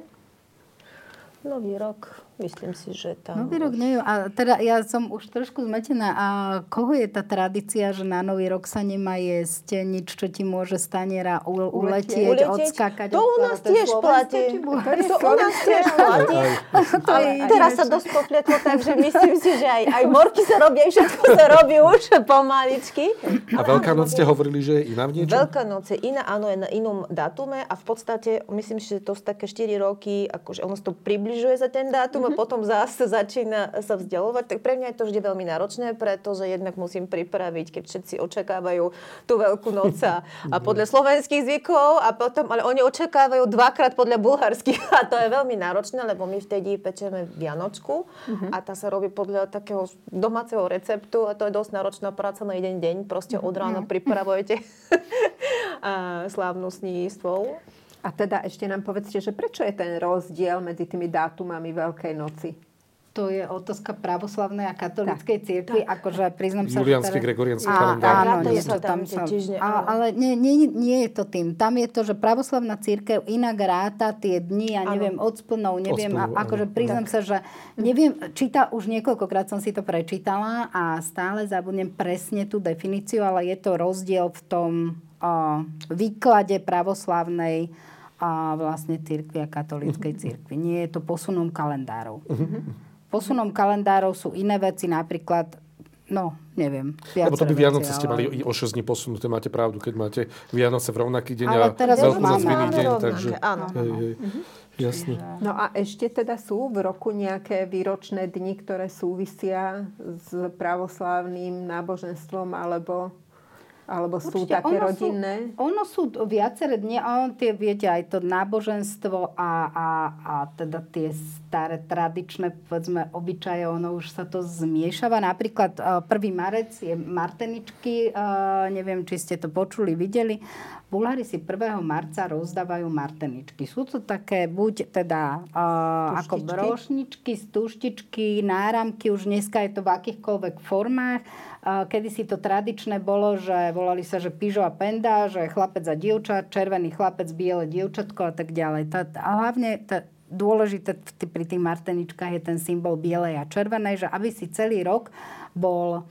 Nový rok Myslím si, že tam... Nový rok nie. A teda ja som už trošku zmetená. A koho je tá tradícia, že na Nový rok sa nemá jesť nič, čo ti môže staniera u, uletieť, uletieť, odskákať? To u nás tiež [LAUGHS] platí. To u nás tiež platí. teraz sa dosť popletlo, takže myslím si, že aj, aj morky sa robia, všetko sa robí už pomaličky. A Veľká noc ste hovorili, že je iná v niečom? Veľká noc je iná, áno, je na inom datume a v podstate myslím si, že to sú také 4 roky, akože ono sa to približuje za ten dátum mm-hmm. potom zase začína sa vzdialovať, tak pre mňa je to vždy veľmi náročné, pretože jednak musím pripraviť, keď všetci očakávajú tú veľkú noc a, a podľa slovenských zvykov a potom, ale oni očakávajú dvakrát podľa bulharských a to je veľmi náročné, lebo my vtedy pečeme vianočku uh-huh. a tá sa robí podľa takého domáceho receptu a to je dosť náročná práca na jeden deň. Proste od rána pripravujete [LAUGHS] slávnostní stôl. A teda ešte nám povedzte, že prečo je ten rozdiel medzi tými dátumami Veľkej noci? To je otázka pravoslavnej a katolíckej cirkvi, akože priznám sa, gregorianský A- kalendár. Áno, Rátajú nie, sa to tam sa... A, áno. ale nie, nie, nie je to tým. Tam je to, že pravoslavná církev inak ráta tie dni, ja neviem, od splnov, neviem, Od splnov, a, akože áno. priznám sa, že neviem, číta, už niekoľkokrát som si to prečítala a stále zabudnem presne tú definíciu, ale je to rozdiel v tom o, výklade pravoslavnej a vlastne církvy a katolíckej církvy. Nie je to posunom kalendárov. Posunom kalendárov sú iné veci, napríklad, no, neviem. Lebo to by Vianoce ste mali i o 6 dní posunuté, máte pravdu, keď máte Vianoce v rovnaký deň Ale a teraz už Veľkú noc v iný deň, Rovnaké, takže... áno. Hej, hej. Jasne. No a ešte teda sú v roku nejaké výročné dni, ktoré súvisia s pravoslávnym náboženstvom alebo, alebo sú Určite, také ono rodinné? Sú, ono sú viaceré dni, a on tie, viete, aj to náboženstvo a, a, a teda tie staré tradičné, povedzme, obyčaje, ono už sa to zmiešava. Napríklad eh, 1. marec je Marteničky, eh, neviem, či ste to počuli, videli. Bulhári si 1. marca rozdávajú marteničky. Sú to také buď teda ako Tuštičky? brošničky, stuštičky, náramky, už dneska je to v akýchkoľvek formách. Kedy si to tradičné bolo, že volali sa, že pižo a penda, že chlapec a dievča, červený chlapec, biele dievčatko a tak ďalej. Tá, a hlavne tá, dôležité pri tých marteničkách je ten symbol bielej a červenej, že aby si celý rok bol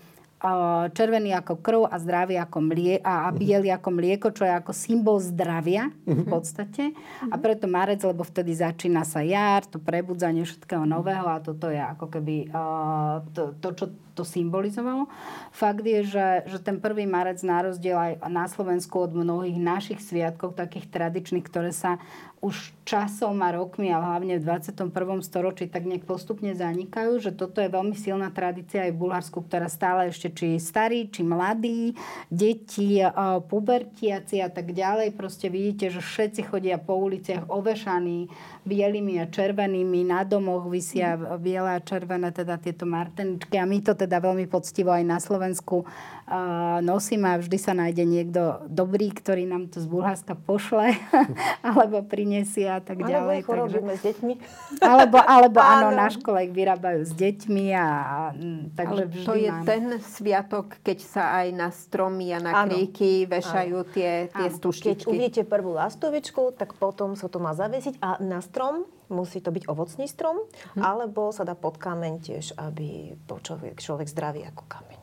červený ako krv a zdravý ako mlie, a a biely ako mlieko, čo je ako symbol zdravia v podstate. A preto marec, lebo vtedy začína sa jar, to prebudzanie všetkého nového a toto je ako keby uh, to, to, čo to symbolizovalo. Fakt je, že, že ten 1. marec na rozdiel aj na Slovensku od mnohých našich sviatkov, takých tradičných, ktoré sa už časom a rokmi a hlavne v 21. storočí tak nejak postupne zanikajú, že toto je veľmi silná tradícia aj v Bulharsku, ktorá stále ešte či starí, či mladí, deti, pubertiaci a tak ďalej. Proste vidíte, že všetci chodia po uliciach ovešaní bielými a červenými, na domoch vysia biele a červené teda tieto marteničky a my to teda veľmi poctivo aj na Slovensku nosíme a vždy sa nájde niekto dobrý, ktorý nám to z Bulharska pošle [LAUGHS] alebo prinesie a tak Alebo ďalej. ich robíme s deťmi. Alebo, alebo [LAUGHS] áno, na škole ich vyrábajú s deťmi a, a takže Ale vždy to je mám. ten sviatok, keď sa aj na stromy a na Áno. kríky vešajú tie, tie Áno. Keď stuštičky. uvidíte prvú lastovičku, tak potom sa to má zavesiť a na strom musí to byť ovocný strom, Mhm. alebo sa dá pod kameň tiež, aby bol človek, človek zdravý ako kameň.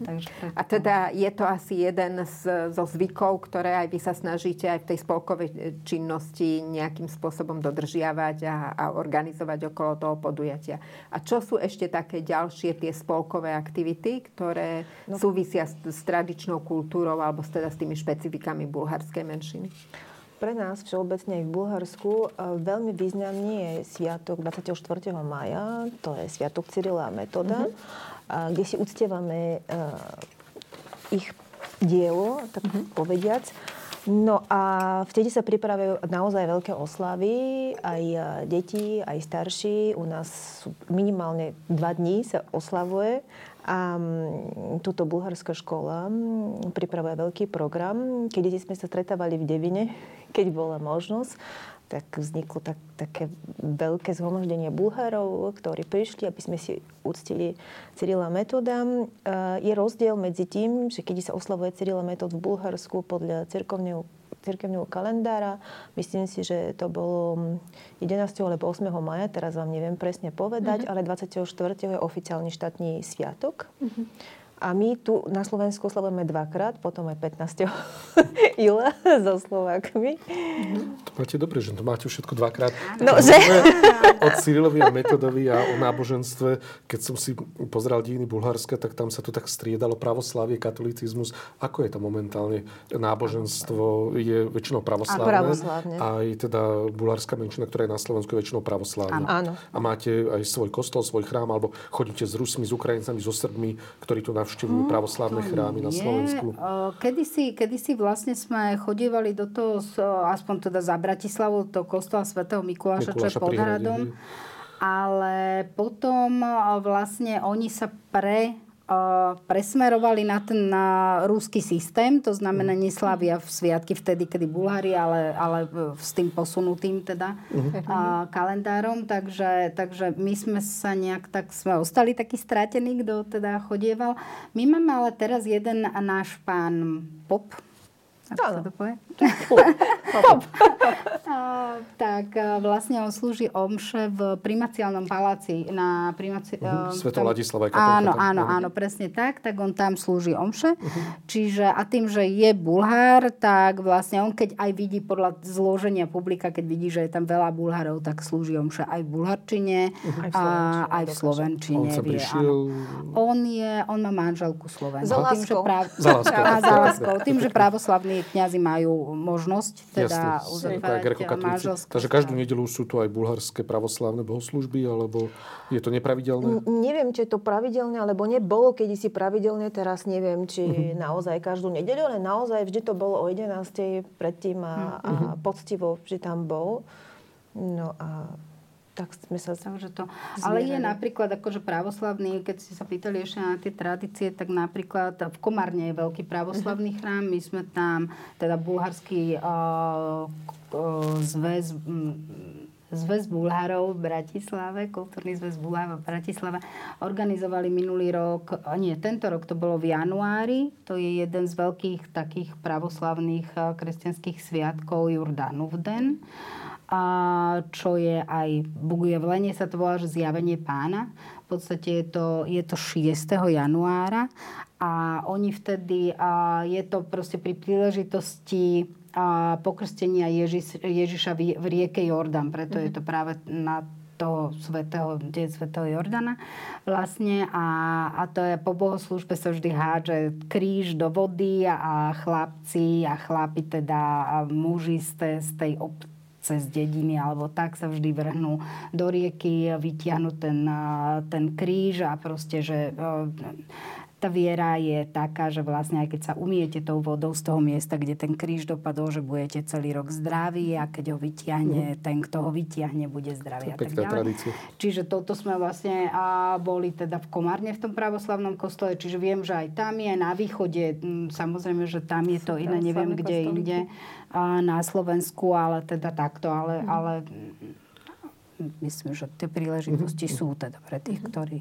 Takže preto. A teda je to asi jeden z, zo zvykov, ktoré aj vy sa snažíte aj v tej spolkovej činnosti nejakým spôsobom dodržiavať a, a organizovať okolo toho podujatia. A čo sú ešte také ďalšie tie spolkové aktivity, ktoré no. súvisia s, s tradičnou kultúrou alebo s- teda s tými špecifikami bulharskej menšiny? Pre nás všeobecne aj v Bulharsku e, veľmi významný je sviatok 24. maja, to je sviatok Cyrila a Metoda, a kde si uctievame e, ich dielo, tak povediac. No a vtedy sa pripravujú naozaj veľké oslavy, aj e, deti, aj starší. U nás minimálne dva dní sa oslavuje. A mm, túto bulharská škola mm, pripravuje veľký program. Kedy sme sa stretávali v Devine, [LAUGHS] keď bola možnosť, tak vzniklo tak, také veľké zhromaždenie Bulharov, ktorí prišli, aby sme si uctili Cyrila Metoda. E, Je rozdiel medzi tým, že keď sa oslavuje Cyrila Metod v Bulharsku podľa cirkovného cirkevného kalendára. Myslím si, že to bolo 11. alebo 8. maja, teraz vám neviem presne povedať, ale 24. je oficiálny štátny sviatok. A my tu na Slovensku oslavujeme dvakrát, potom aj 15. júla [LAUGHS] so Slovákmi. To máte dobre, že to máte všetko dvakrát. No, že... Od Cyrilovi a Metodovi a o náboženstve, keď som si pozeral dejiny Bulharska, tak tam sa to tak striedalo pravoslávie, katolicizmus. Ako je to momentálne? Náboženstvo je väčšinou pravoslávne. pravoslávne. Aj teda bulharská menšina, ktorá je na Slovensku, je väčšinou pravoslávna. Áno. A máte aj svoj kostol, svoj chrám, alebo chodíte s Rusmi, s Ukrajincami, so Srbmi, ktorí tu navštevujú pravoslávne chrámy na Slovensku. eh, Kedysi, kedysi vlastne sme chodievali do toho, s- aspoň teda za Bratislavu, do kostola svätého Mikuláša, čo je Mikuláša pod hradom. Ale potom eh, vlastne oni sa pre presmerovali na ten na rúsky systém, to znamená Mhm. neslavia v sviatky vtedy, kedy Bulhári, ale, ale s tým posunutým teda Mhm. a, kalendárom, takže, takže my sme sa nejak tak, sme ostali takí stratení, kto teda chodieval. My máme ale teraz jeden náš pán Pop, ako sa to povie? Pop. [LAUGHS] A, tak vlastne on slúži omše v primaciálnom paláci. Na primaci, Mhm, um, Sveto tam- Ladislava Áno, áno, Mhm. áno, presne tak. Tak on tam slúži omše. Čiže a tým, že je Bulhár, tak vlastne on keď aj vidí podľa zloženia publika, keď vidí, že je tam veľa Bulharov, tak slúži omše aj v bulharčine v a aj v slovenčine. On sa prišiel... On, je, on má manželku Slovenku. Za Tým, že láskou. práv... Za láskou. Tým, že [LAUGHS] pravoslavní kňazi majú možnosť teda Jasne, uzatvárať manželské Takže každú nedelu sú tu aj bulharské pravoslávne bohoslúžby, alebo je to nepravidelné? N- Neviem, či je to pravidelné, alebo nebolo kedysi pravidelne, teraz neviem, či naozaj každú nedeľu, ale naozaj vždy to bolo o 11. predtým a, a poctivo vždy tam bol. No a tak sme sa... Takže to, ale je Zmierali. napríklad akože pravoslavný, keď ste sa pýtali ešte na tie tradície, tak napríklad v Komárne je veľký pravoslavný chrám. My sme tam, teda bulharský uh, uh, zväz, mm, Zväz Bulharov v Bratislave, Kultúrny zväz Bulharov v Bratislave, organizovali minulý rok, nie, tento rok to bolo v januári, to je jeden z veľkých takých pravoslavných a, kresťanských sviatkov Jordánov den a čo je aj Buguje v Lene sa to volá, že zjavenie pána. V podstate je to, je to 6. januára a oni vtedy, a je to proste pri príležitosti a pokrstenia Ježiš, Ježiša v, v rieke Jordan, preto je to práve na toho svetého, deň svetého Jordana vlastne a, a to je po bohoslužbe sa vždy hádže kríž do vody a, a chlapci a chlapi teda a muži z tej, z tej obce cez dediny alebo tak sa vždy vrhnú do rieky, vytiahnu ten, a, ten kríž a proste, že e, tá viera je taká, že vlastne aj keď sa umiete tou vodou z toho miesta, kde ten kríž dopadol, že budete celý rok zdraví a keď ho vytiahne, ten, kto ho vytiahne, bude zdravý a tak Pekná tradícia. Čiže toto sme vlastne a boli teda v Komárne v tom pravoslavnom kostole, čiže viem, že aj tam je na východe, samozrejme, že tam je to iné, neviem kde kostolíky. inde a na Slovensku, ale teda takto, ale, Mhm. ale mm, myslím, že tie príležitosti sú teda pre tých, Mhm. ktorí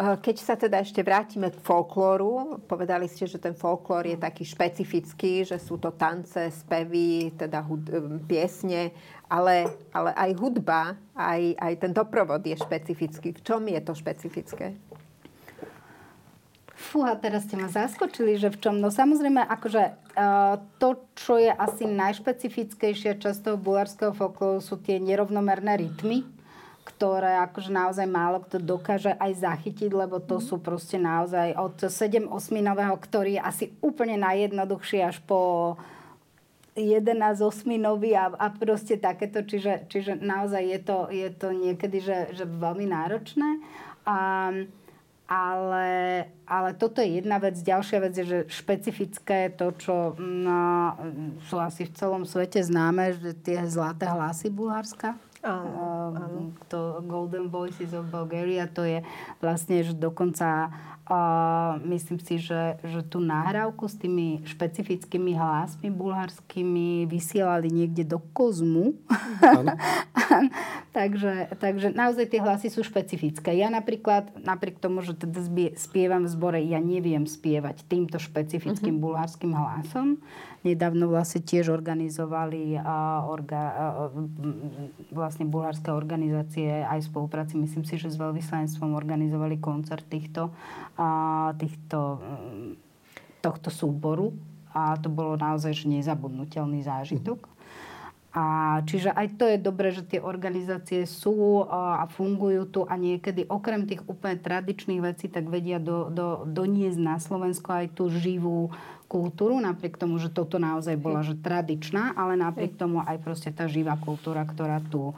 Keď sa teda ešte vrátime k folklóru, povedali ste, že ten folklór je taký špecifický, že sú to tance, spevy, teda hud- eh, piesne, ale, ale aj hudba, aj, aj ten doprovod je špecifický. V čom je to špecifické? Fúha, teraz ste ma zaskočili, že v čom? No samozrejme, akože uh, to, čo je asi najšpecifickejšia časť toho bulárskeho folklóru sú tie nerovnomerné rytmy, ktoré akože naozaj málo kto dokáže aj zachytiť, lebo to sú proste naozaj od 7 osminového, ktorý je asi úplne najjednoduchší až po 11 osminový a, a proste takéto, čiže, čiže naozaj je to, je to niekedy že, že veľmi náročné. A, ale, ale toto je jedna vec. Ďalšia vec je, že špecifické to, čo no, sú asi v celom svete známe, že tie zlaté hlasy Bulharska. Áno, Um, to Golden Voices of Bulgaria, to je vlastne, že dokonca uh, myslím si, že, že tú nahrávku s tými špecifickými hlasmi bulharskými vysielali niekde do kozmu. [LAUGHS] takže, takže naozaj tie hlasy sú špecifické. Ja napríklad, napriek tomu, že teda spievam v zbore, ja neviem spievať týmto špecifickým bulharským hlasom. Nedávno vlastne tiež organizovali a, orga, a, vlastne bulharské organizácie aj spolupráci, myslím si, že s veľvyslanectvom organizovali koncert týchto, a, týchto mm, tohto súboru a to bolo naozaj nezabudnutelný zážitok. A čiže aj to je dobré, že tie organizácie sú a, a fungujú tu a niekedy okrem tých úplne tradičných vecí tak vedia do, do, doniesť na Slovensko aj tú živú kultúru, napriek tomu, že toto naozaj bola že tradičná, ale napriek tomu aj proste tá živá kultúra, ktorá tu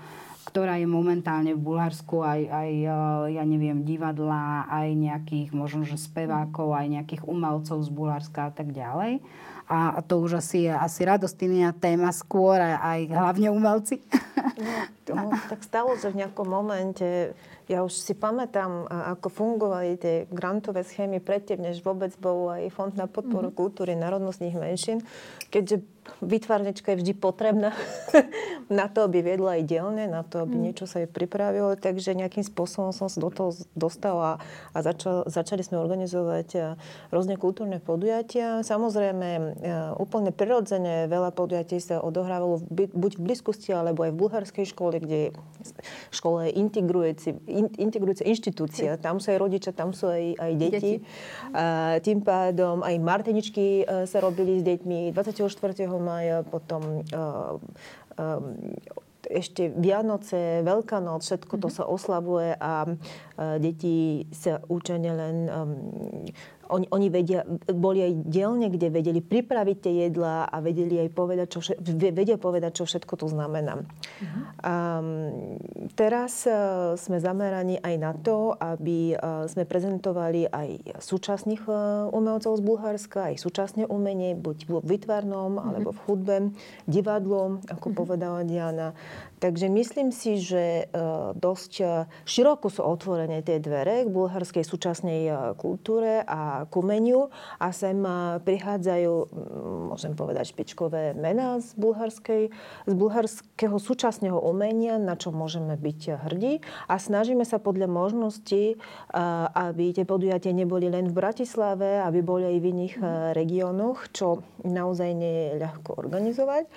ktorá je momentálne v Bulharsku aj, aj eh, ja neviem, divadla, aj nejakých možno, že spevákov, aj nejakých umelcov z Bulharska a tak ďalej. A to už asi je asi radostná téma skôr aj hlavne umelci. [LAUGHS] No, tak stalo sa v nejakom momente, ja už si pamätám, ako fungovali tie grantové schémy predtým, než vôbec bol aj Fond na podporu mm-hmm. kultúry národnostných menšín, keďže vytvarnička je vždy potrebná [LAUGHS] na to, aby viedla aj dielne, na to, aby mm. niečo sa jej pripravilo. Takže nejakým spôsobom som sa do toho dostala a začal, začali sme organizovať e, rôzne kultúrne podujatia. Samozrejme, e, úplne prirodzene veľa podujatí sa odohrávalo buď v blízkosti, alebo aj v bulharskej škole, kde škola je integrujúci, in, integrujúca inštitúcia. Tam sú aj rodičia, tam sú aj, aj deti. deti. A, tým pádom aj marteničky e, sa robili s deťmi 24 maja, potom uh, um, ešte Vianoce, Veľká noc, všetko to mhm. sa oslavuje a deti sa učia len um, oni, oni vedia, boli aj dielne, kde vedeli pripraviť tie jedlá a vedeli aj povedať, čo, vedia povedať, čo všetko to znamená. Uh-huh. Um, teraz uh, sme zameraní aj na to, aby uh, sme prezentovali aj súčasných uh, umelcov z Bulharska, aj súčasné umenie, buď vo vytvarnom, uh-huh. alebo v hudbe, divadlom, ako uh-huh. povedala Diana. Takže myslím si, že uh, dosť uh, široko sú otvorené tie dvere k bulharskej súčasnej uh, kultúre a k umeniu a sem prichádzajú, môžem povedať, špičkové mená z, bulharskej, z bulharského súčasného umenia, na čo môžeme byť hrdí. A snažíme sa podľa možností, aby tie podujatia neboli len v Bratislave, aby boli aj v iných regiónoch, čo naozaj nie je ľahko organizovať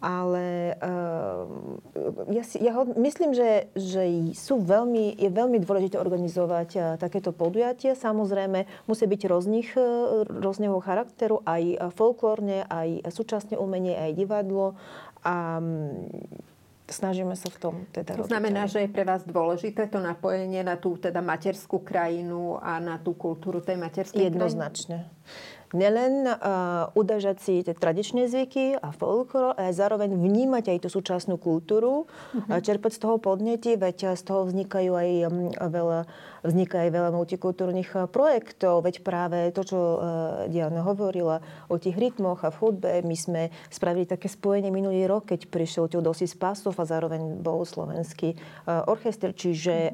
ale uh, ja, si, ja ho, myslím, že, že sú veľmi, je veľmi dôležité organizovať uh, takéto podujatie. Samozrejme, musí byť rôznych, uh, rôzneho charakteru, aj folklórne, aj súčasné umenie, aj divadlo. A um, snažíme sa v tom teda To znamená, že je pre vás dôležité to napojenie na tú teda materskú krajinu a na tú kultúru tej materskej Jednoznačne. Krajiny? Nielen uh, udržať si tie tradičné zvyky a folklor, ale zároveň vnímať aj tú súčasnú kultúru, uh-huh. čerpať z toho podnety, veď z toho vznikajú aj um, veľa, vzniká aj veľa multikultúrnych projektov, veď práve to, čo uh, Diana hovorila o tých rytmoch a v hudbe, my sme spravili také spojenie minulý rok, keď prišiel Teodosi Spásov a zároveň bol slovenský uh, orchester, čiže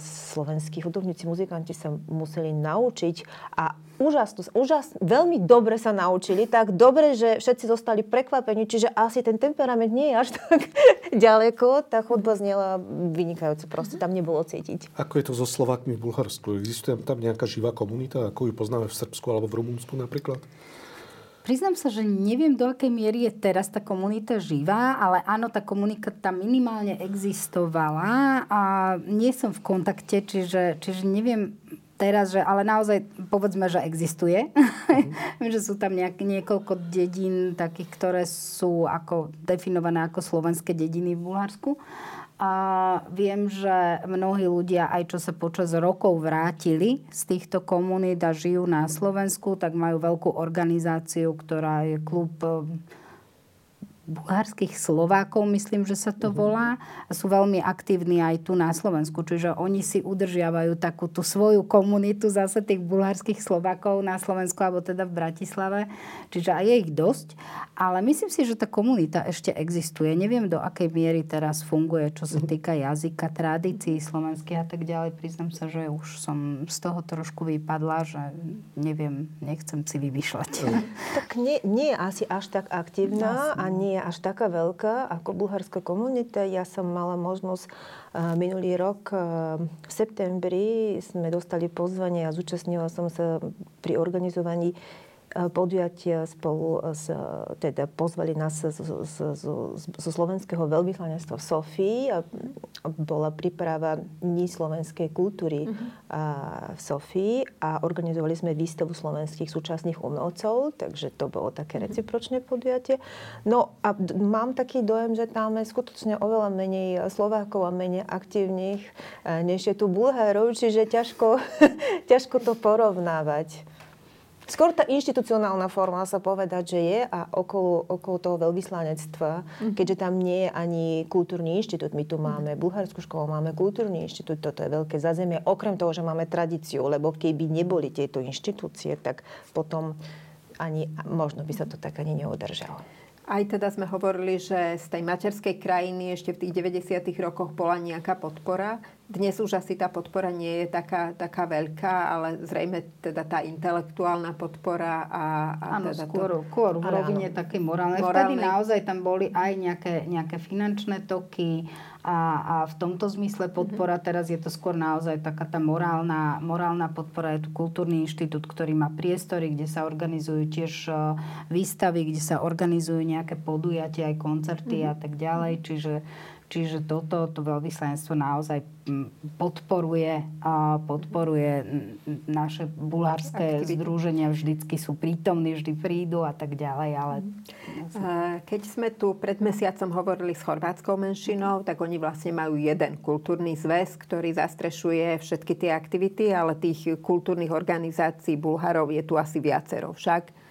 slovenskí hudobníci, muzikanti sa museli naučiť a úžasnú, úžas, veľmi dobre sa naučili, tak dobre, že všetci zostali prekvapení, čiže asi ten temperament nie je až [LAUGHS] tak ďaleko, tá chodba znela vynikajúco, proste tam nebolo cítiť. Ako je to so Slovakmi v Bulharsku? Existuje tam nejaká živá komunita, ako ju poznáme v Srbsku alebo v Rumunsku napríklad? Priznám sa, že neviem, do akej miery je teraz tá komunita živá, ale áno, tá komunita tam minimálne existovala a nie som v kontakte, čiže, čiže neviem teraz, že, ale naozaj povedzme, že existuje. [LAUGHS] Mm. že sú tam nejak, niekoľko dedín takých, ktoré sú ako definované ako slovenské dediny v Bulharsku. A viem, že mnohí ľudia, aj čo sa počas rokov vrátili z týchto komunít a žijú na Slovensku, tak majú veľkú organizáciu, ktorá je klub bulharských Slovákov, myslím, že sa to mhm. volá. A sú veľmi aktívni aj tu na Slovensku. Čiže oni si udržiavajú takú tú svoju komunitu zase tých bulharských Slovákov na Slovensku, alebo teda v Bratislave. Čiže aj je ich dosť. Ale myslím si, že tá komunita ešte existuje. Neviem, do akej miery teraz funguje, čo sa mhm. týka jazyka, tradícií slovenských a tak ďalej. Priznám sa, že už som z toho trošku vypadla, že neviem, nechcem si vymýšľať. Tak nie, nie je asi až tak aktívna a nie až taká veľká ako bulharská komunita. Ja som mala možnosť minulý rok v septembri sme dostali pozvanie a zúčastnila som sa pri organizovaní podujatia spolu s, teda pozvali nás zo, zo, zo, zo slovenského veľvyslanectva v Sofii a bola príprava Dní slovenskej kultúry uh-huh. a, v Sofii a organizovali sme výstavu slovenských súčasných umelcov, takže to bolo také uh-huh. recipročné podujatie. No a d- mám taký dojem, že tam je skutočne oveľa menej Slovákov a menej aktívnych, než je tu Bulharov, čiže ťažko, [LAUGHS] ťažko to porovnávať. Skôr tá inštitucionálna forma sa povedať, že je a okolo, okolo toho veľvyslanectva, mm-hmm. keďže tam nie je ani kultúrny inštitút. My tu mhm. máme. Bulharskú školu, máme kultúrny inštitút, toto je veľké zazemie. Okrem toho, že máme tradíciu, lebo keby neboli tieto inštitúcie, tak potom ani možno by sa to tak ani neudržalo. Aj teda sme hovorili, že z tej materskej krajiny ešte v tých 90. rokoch bola nejaká podpora. Dnes už asi tá podpora nie je taká, taká veľká, ale zrejme teda tá intelektuálna podpora a, a áno, teda skôr, to... skôr v rovine také morálnej. morálnej. Vtedy naozaj tam boli aj nejaké, nejaké finančné toky, a, a v tomto zmysle podpora, mm-hmm. teraz je to skôr naozaj taká tá morálna, morálna podpora. Je tu kultúrny inštitút, ktorý má priestory, kde sa organizujú tiež e, výstavy, kde sa organizujú nejaké podujatia, aj koncerty mm-hmm. a tak ďalej. Čiže Čiže toto to veľvyslanectvo naozaj podporuje, a podporuje naše bulharské Aktivity. združenia, vždycky sú prítomní, vždy prídu a tak ďalej. Ale... Keď sme tu pred mesiacom hovorili s chorvátskou menšinou, tak oni vlastne majú jeden kultúrny zväz, ktorý zastrešuje všetky tie aktivity, ale tých kultúrnych organizácií Bulharov je tu asi viacero však.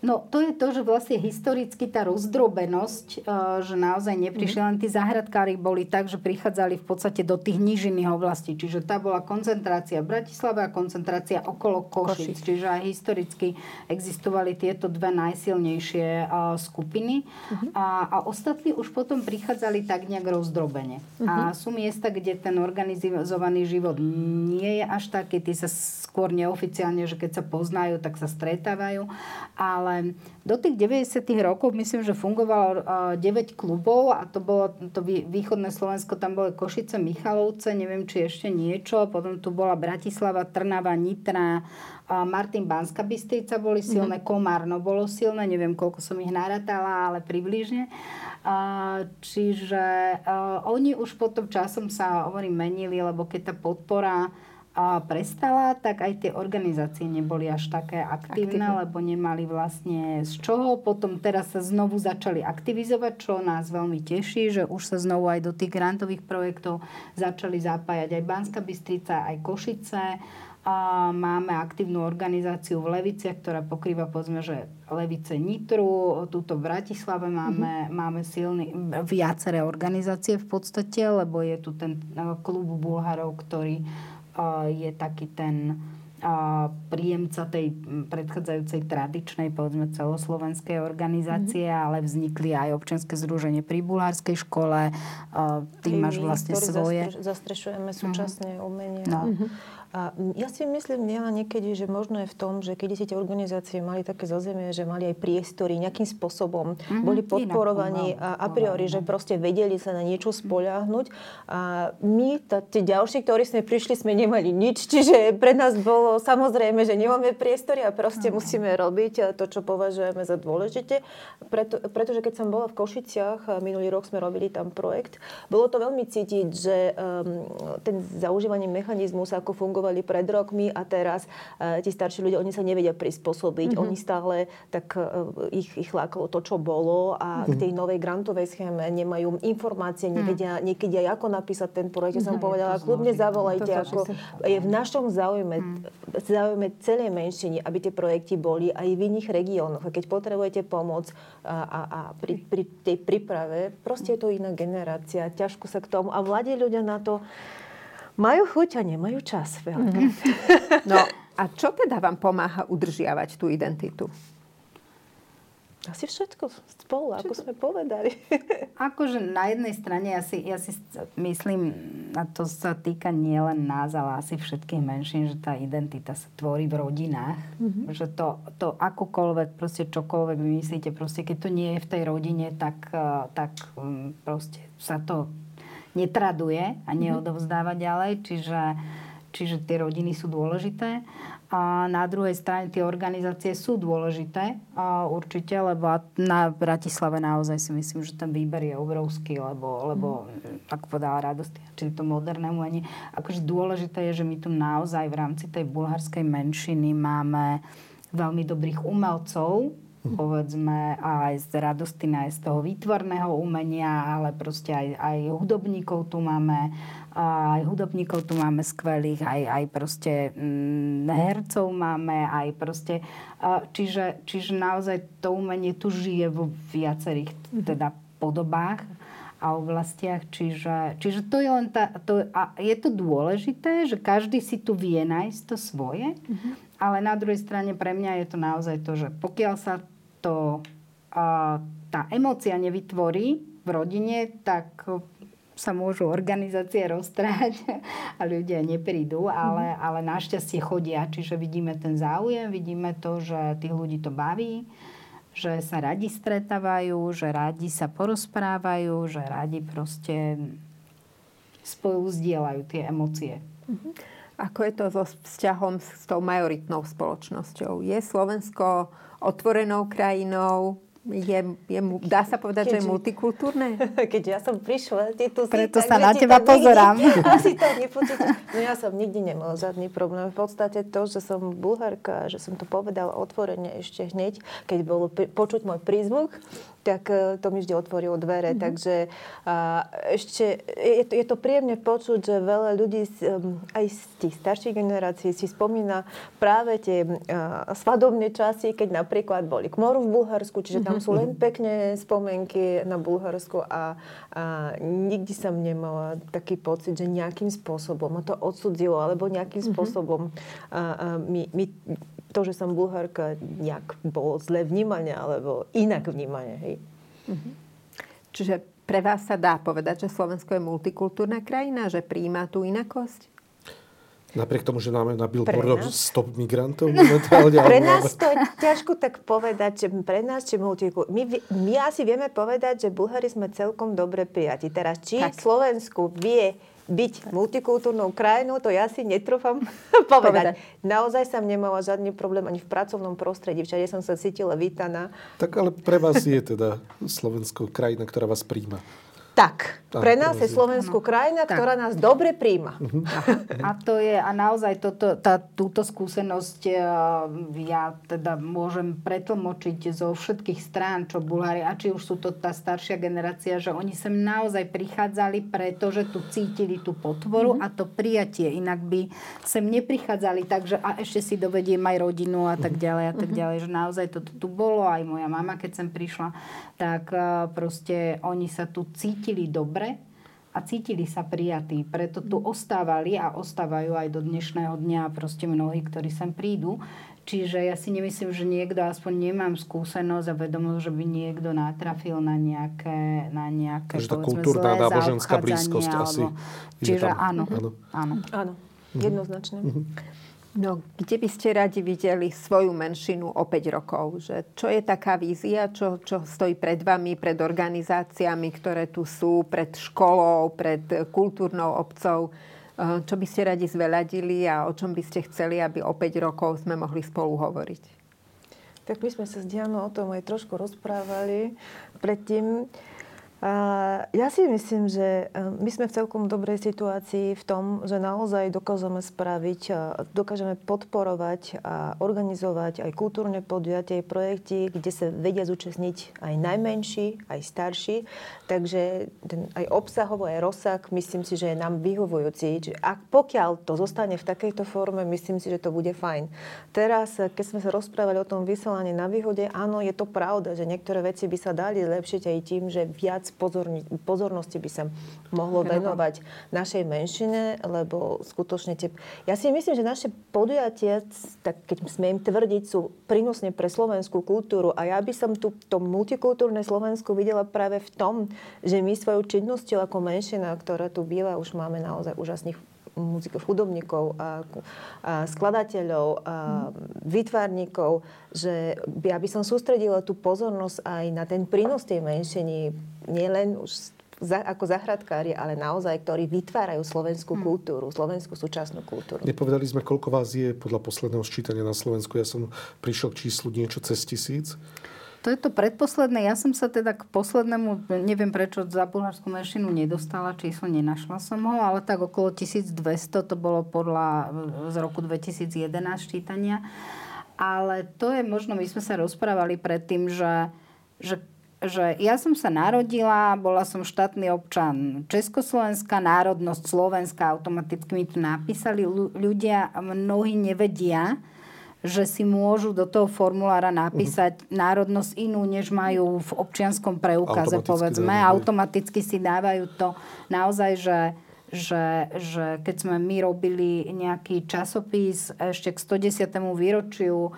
No to je to, že vlastne historicky tá rozdrobenosť, e, že naozaj neprišli mhm. len tí zahradkári boli tak, že prichádzali v podstate do tých nížinných oblastí. Čiže tá bola koncentrácia v Bratislave a koncentrácia okolo Košic. Košic. Čiže aj historicky existovali tieto dve najsilnejšie e, skupiny. Uh-huh. A, a ostatní už potom prichádzali tak nejak rozdrobene. Uh-huh. A mhm. sú miesta, kde ten organizovaný život nie je až taký, tí sa skôr neoficiálne, že keď sa poznajú, tak sa stretávajú. Ale ale do tých 90. rokov myslím, že fungovalo 9 klubov a to bolo to východné Slovensko, tam boli Košice, Michalovce, neviem, či ešte niečo. Potom tu bola Bratislava, Trnava, Nitra, Martin Banska Bystrica boli silné, mm-hmm. Komárno bolo silné, neviem, koľko som ich narátala, ale približne. čiže oni už potom časom sa, hovorím, menili, lebo keď tá podpora a prestala, tak aj tie organizácie neboli až také aktívne, Aktívne. lebo nemali vlastne z čoho. Potom teraz sa znovu začali aktivizovať, čo nás veľmi teší, že už sa znovu aj do tých grantových projektov začali zapájať aj Banska Bystrica, aj Košice. A máme aktívnu organizáciu v Leviciach, ktorá pokrýva povedzme, že Levice Nitru, tuto v Bratislave máme, mm-hmm. máme silný, viaceré organizácie v podstate, lebo je tu ten e, klub Bulharov, ktorý je taký ten príjemca tej predchádzajúcej tradičnej, povedzme celoslovenskej organizácie, mm-hmm. ale vznikli aj občianske združenie pri bulharskej škole. Ty máš vlastne svoje. Zastrešujeme súčasne mm-hmm. umenie. No. Mm-hmm. A ja si myslím nielen niekedy, že možno je v tom, že keď si tie organizácie mali také zazemie, že mali aj priestory nejakým spôsobom, mm-hmm, boli podporovaní a a priori, že proste vedeli sa na niečo spoľahnúť. A my, tá, tí ďalší, ktorí sme prišli, sme nemali nič, čiže pre nás bolo samozrejme, že nemáme priestory a proste mm-hmm. musíme robiť to, čo považujeme za dôležité. Preto, pretože keď som bola v Košiciach, minulý rok sme robili tam projekt, bolo to veľmi cítiť, že um, ten zaužívaný mechanizmus, ako funguje fungovali pred rokmi a teraz uh, tí starší ľudia, oni sa nevedia prispôsobiť. Mm-hmm. Oni stále tak uh, ich, ich lákalo to, čo bolo a mm-hmm. k tej novej grantovej schéme nemajú informácie, mhm. nevedia mm-hmm. niekedy aj ako napísať ten projekt. Ja som mm-hmm. povedala, kľudne zavolajte, to ako je v našom záujme, mm-hmm. záujme celej menšiny, aby tie projekty boli aj v iných regiónoch. A keď potrebujete pomoc a, a, a pri, pri tej príprave, proste je to iná generácia, ťažko sa k tomu. A vládí ľudia na to, majú chuť a nemajú čas Mm-hmm. [LAUGHS] No a čo teda vám pomáha udržiavať tú identitu? Asi všetko spolu, ako sme povedali. [LAUGHS] Akože na jednej strane ja si, ja si myslím, a to sa týka nielen nás, ale asi všetkých menšín, že tá identita sa tvorí v rodinách. Mm-hmm. Že to, to akokoľvek, proste čokoľvek vymyslíte, proste keď to nie je v tej rodine, tak, eh, tak mm, proste sa to netraduje a mhm. neodovzdáva ďalej, čiže, čiže tie rodiny sú dôležité. A na druhej strane tie organizácie sú dôležité a určite, lebo na Bratislave naozaj si myslím, že ten výber je obrovský, lebo, lebo mm. ako povedala radosť, či to moderné umenie. Akože dôležité je, že my tu naozaj v rámci tej bulharskej menšiny máme veľmi dobrých umelcov, povedzme aj z radosti, aj z toho výtvorného umenia, ale proste aj, aj hudobníkov tu máme, aj hudobníkov tu máme skvelých, aj, aj proste mm, hercov máme, aj proste, čiže, čiže naozaj to umenie tu žije vo viacerých mhm. teda podobách a oblastiach. Čiže, čiže to je len tá, to, a je to dôležité, že každý si tu vie nájsť to svoje, mm-hmm ale na druhej strane pre mňa je to naozaj to, že pokiaľ sa to, a, tá emócia nevytvorí v rodine, tak sa môžu organizácie roztrhať a ľudia neprídu, ale, mm. ale našťastie chodia. Čiže vidíme ten záujem, vidíme to, že tých ľudí to baví, že sa radi stretávajú, že radi sa porozprávajú, že radi proste spolu zdieľajú tie emócie. Mm-hmm. Ako je to so vzťahom s tou majoritnou spoločnosťou? Je Slovensko otvorenou krajinou? Je, je, dá sa povedať, Keďže, že je multikultúrne? [LAUGHS] Keď ja som prišla, ty tu Preto si, sa na teba pozerám. Nikdy, [LAUGHS] asi to nepocítiš. No ja som nikdy nemala žiadny problém. V podstate to, že som bulharka, že som to povedala otvorene ešte hneď, keď bolo počuť môj prízvuk, tak e, to mi vždy otvorilo dvere. Mm-hmm. Takže a, ešte je to, je to príjemne počuť, že veľa ľudí aj z tých starších generácií si spomína práve tie a, svadobné časy, keď napríklad boli moru v Bulharsku, čiže tam sú len pekné spomenky na Bulharsku a, a nikdy som nemala taký pocit, že nejakým spôsobom ma to odsudzilo, alebo nejakým mm-hmm. spôsobom a, a, mi, mi to, že som bulharka, nejak bolo zle vnímanie alebo inak vnímanie. Hej. Mm-hmm. Čiže pre vás sa dá povedať, že Slovensko je multikultúrna krajina, že príjma tú inakosť? Napriek tomu, že máme na billboardoch stop migrantov [LAUGHS] momentálne. pre nás to je ťažko tak povedať, že pre nás, či. My, my asi vieme povedať, že Bulhári sme celkom dobre prijati. Teraz, či tak. Slovensku vie byť multikultúrnou krajinou, to ja si netrúfam [LAUGHS] povedať. povedať. Naozaj som nemala žiadny problém ani v pracovnom prostredí. Všade som sa cítila vítaná. Tak ale pre vás je teda Slovensko krajina, ktorá vás príjma. Tak, pre nás je Slovensku krajina, tak. ktorá nás dobre príjma. Uh-huh. A to je, a naozaj toto, tá, túto skúsenosť e, ja teda môžem pretlmočiť zo všetkých strán, čo Bulhári, a či už sú to tá staršia generácia, že oni sem naozaj prichádzali, pretože tu cítili tú potvoru uh-huh. a to prijatie. Inak by sem neprichádzali, takže a ešte si dovediem aj rodinu a tak ďalej a tak ďalej, že naozaj toto tu bolo, aj moja mama, keď sem prišla, tak e, proste oni sa tu cítili cítili dobre a cítili sa prijatí. Preto tu ostávali a ostávajú aj do dnešného dňa proste mnohí, ktorí sem prídu. Čiže ja si nemyslím, že niekto, aspoň nemám skúsenosť a vedomosť, že by niekto natrafil na nejaké, na nejaké Takže tá kultúrna náboženská blízkosť alebo, asi Čiže áno, áno. Áno, áno. jednoznačne. Mm-hmm. No, kde by ste radi videli svoju menšinu o 5 rokov? Že čo je taká vízia, čo, čo stojí pred vami, pred organizáciami, ktoré tu sú, pred školou, pred kultúrnou obcov? Eh, čo by ste radi zveľadili a o čom by ste chceli, aby o 5 rokov sme mohli spolu hovoriť? Tak my sme sa s Dianou o tom aj trošku rozprávali predtým. Ja si myslím, že e, my sme v celkom dobrej situácii v tom, že naozaj dokážeme spraviť, dokážeme podporovať a organizovať aj kultúrne podujatie, projekty, kde sa vedia zúčastniť aj najmenší, aj starší. Takže ten aj obsahovo, aj rozsah, myslím si, že je nám vyhovujúci. Čiže ak pokiaľ to zostane v takejto forme, myslím si, že to bude fajn. Teraz, keď sme sa rozprávali o tom vysielaní na výhode, áno, je to pravda, že niektoré veci by sa dali zlepšiť aj tým, že viac pozorni, pozornosti by sa mohlo venovať našej menšine, lebo skutočne tie... Ja si myslím, že naše podujatie, tak keď smiem tvrdiť, sú prínosne pre slovenskú kultúru a ja by som tu to multikultúrne Slovensku videla práve v tom, že my svojou činnosťou ako menšina, ktorá tu býva, už máme naozaj úžasných muzikov, hudobníkov, a, a skladateľov, a vytvárnikov, že by som sústredila tú pozornosť aj na ten prínos tej menšiny, nielen už za, ako zahradkári, ale naozaj, ktorí vytvárajú slovenskú hmm. kultúru, slovenskú súčasnú kultúru. Nepovedali sme, koľko vás je podľa posledného sčítania na Slovensku. Ja som prišiel k číslu niečo cez tisíc. To je to predposledné. Ja som sa teda k poslednému, neviem prečo, za bulharskú menšinu nedostala, číslo nenašla som ho, ale tak okolo 1200 to bolo podľa z roku 2011 čítania. Ale to je možno, my sme sa rozprávali predtým, že, že že ja som sa narodila, bola som štátny občan Československá, národnosť Slovenska, automaticky mi to napísali. Ľudia, mnohí nevedia, že si môžu do toho formulára napísať uh-huh. národnosť inú, než majú v občianskom preukaze, automaticky povedzme. Dávajú. Automaticky si dávajú to naozaj, že že, že keď sme my robili nejaký časopis ešte k 110. výročiu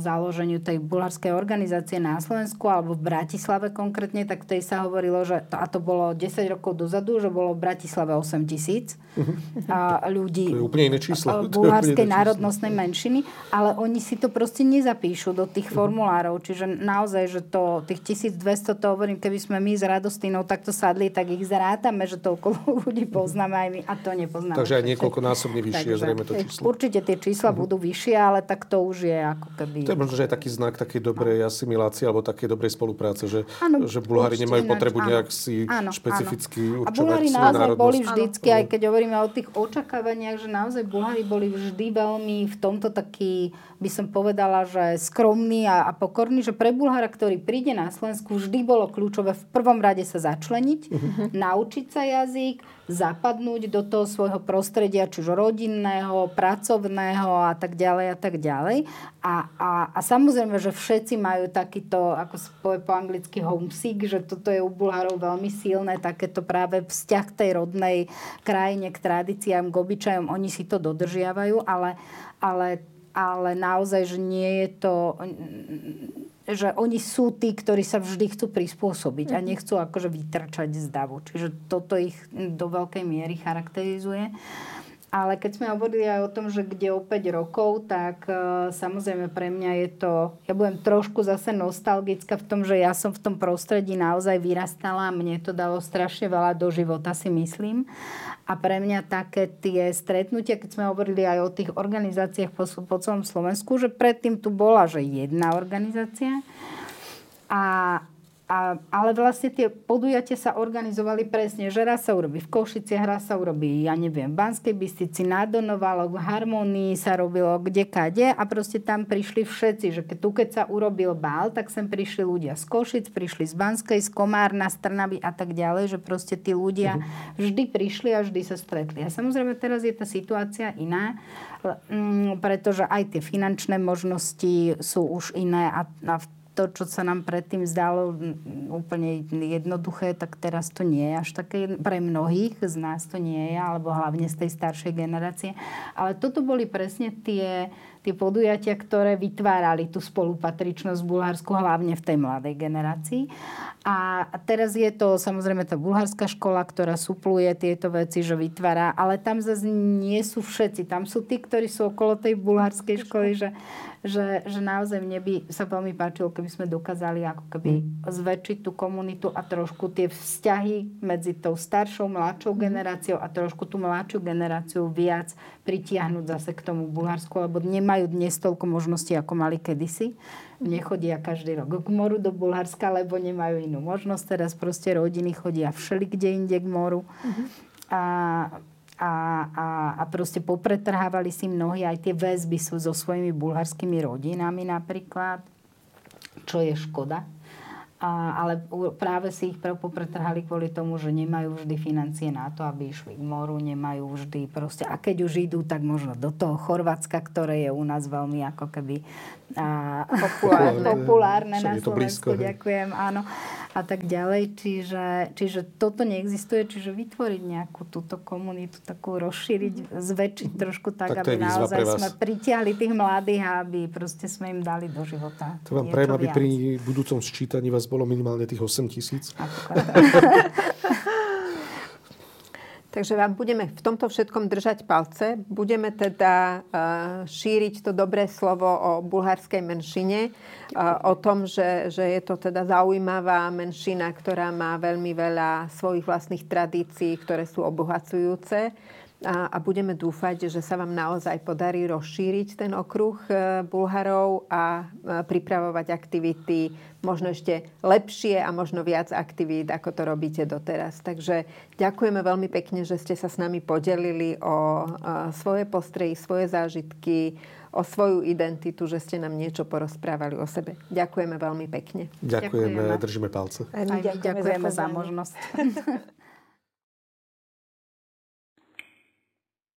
založeniu tej bulharskej organizácie na Slovensku alebo v Bratislave konkrétne, tak tej sa hovorilo, že to, a to bolo 10 rokov dozadu, že bolo v Bratislave 8 tisíc uh-huh. ľudí to je úplne iné číslo. bulharskej národnostnej menšiny, ale oni si to proste nezapíšu do tých uh-huh. formulárov. Čiže naozaj, že to, tých 1200, to hovorím, keby sme my s Radostinou takto sadli, tak ich zrátame, že toľko [LAUGHS] ľudí poznáme aj my a to nepoznáme. Takže aj niekoľko násobne vyššie zrejme to číslo. Určite tie čísla uh-huh. budú vyššie, ale tak to už je ako keby... To je možno, že je taký znak takej dobrej asimilácie alebo takej dobrej spolupráce, že, ano, že Bulhári nemajú potrebu áno, nejak si áno, špecificky áno. určovať A Bulhári naozaj boli vždycky, áno. aj keď hovoríme o tých očakávaniach, že naozaj Bulhári boli vždy veľmi v tomto taký, by som povedala, že skromný a, a pokorný, že pre Bulhára, ktorý príde na Slovensku, vždy bolo kľúčové v prvom rade sa začleniť, uh-huh. naučiť sa jazyk, zapadnúť do toho svojho prostredia, či už rodinného, pracovného a tak ďalej a tak ďalej. A, a, a samozrejme, že všetci majú takýto, ako sa povie po anglicky homesick, že toto je u Bulharov veľmi silné, takéto práve vzťah tej rodnej krajine, k tradíciám, k obyčajom, oni si to dodržiavajú, ale, ale, ale naozaj, že nie je to že oni sú tí, ktorí sa vždy chcú prispôsobiť a nechcú akože vytrčať z davu. Čiže toto ich do veľkej miery charakterizuje. Ale keď sme hovorili aj o tom, že kde o 5 rokov, tak uh, samozrejme pre mňa je to, ja budem trošku zase nostalgická v tom, že ja som v tom prostredí naozaj vyrastala a mne to dalo strašne veľa do života, si myslím. A pre mňa také tie stretnutia, keď sme hovorili aj o tých organizáciách po, po celom Slovensku, že predtým tu bola, že jedna organizácia a, a, ale vlastne tie podujatia sa organizovali presne, že raz sa urobí v Košiciach, raz sa urobí, ja neviem, v Banskej Bystici, na Donovalo, v Harmonii sa robilo kde kade a proste tam prišli všetci, že keď tu keď sa urobil bál, tak sem prišli ľudia z Košic, prišli z Banskej, z Komárna, z Trnavy a tak ďalej, že proste tí ľudia uh-huh. vždy prišli a vždy sa stretli. A samozrejme teraz je tá situácia iná, pretože aj tie finančné možnosti sú už iné a, a v to, čo sa nám predtým zdalo úplne jednoduché, tak teraz to nie je až také, pre mnohých z nás to nie je, alebo hlavne z tej staršej generácie. Ale toto boli presne tie, tie podujatia, ktoré vytvárali tú spolupatričnosť v Bulharsku, hlavne v tej mladej generácii. A teraz je to samozrejme tá bulharská škola, ktorá supluje tieto veci, že vytvára, ale tam zase nie sú všetci. Tam sú tí, ktorí sú okolo tej bulharskej školy, že že, že naozaj mne by sa veľmi páčilo, keby sme dokázali ako keby zväčšiť tú komunitu a trošku tie vzťahy medzi tou staršou, mladšou mm. generáciou a trošku tú mladšiu generáciu viac pritiahnuť zase k tomu Bulharsku, lebo nemajú dnes toľko možností, ako mali kedysi. Nechodia každý rok k moru do Bulharska, lebo nemajú inú možnosť. Teraz proste rodiny chodia všeli kde inde k moru. Mm-hmm. A a, a, a proste popretrhávali si mnohí aj tie väzby sú so svojimi bulharskými rodinami napríklad, čo je škoda. A, ale práve si ich popretrhali kvôli tomu, že nemajú vždy financie na to, aby išli k moru, nemajú vždy proste, a keď už idú, tak možno do toho Chorvátska, ktoré je u nás veľmi ako keby a, populárne, populárne na Slovensku, ďakujem, áno a tak ďalej. Čiže, čiže toto neexistuje, čiže vytvoriť nejakú túto komunitu, takú rozšíriť, zväčšiť trošku tak, tak aby naozaj sme pritiahli tých mladých a aby proste sme im dali do života. To vám prajem, aby pri budúcom sčítaní vás bolo minimálne tých 8 tisíc. [LAUGHS] Takže vám budeme v tomto všetkom držať palce. Budeme teda uh, šíriť to dobré slovo o bulharskej menšine, uh, o tom, že, že je to teda zaujímavá menšina, ktorá má veľmi veľa svojich vlastných tradícií, ktoré sú obohacujúce a, a budeme dúfať, že sa vám naozaj podarí rozšíriť ten okruh e, Bulharov a e, pripravovať aktivity možno ešte lepšie a možno viac aktivít, ako to robíte doteraz. Takže ďakujeme veľmi pekne, že ste sa s nami podelili o e, svoje postrehy, svoje zážitky, o svoju identitu, že ste nám niečo porozprávali o sebe. Ďakujeme veľmi pekne. Ďakujeme, ďakujeme. držíme palce. Aj my ďakujeme, ďakujeme za možnosť. [LAUGHS]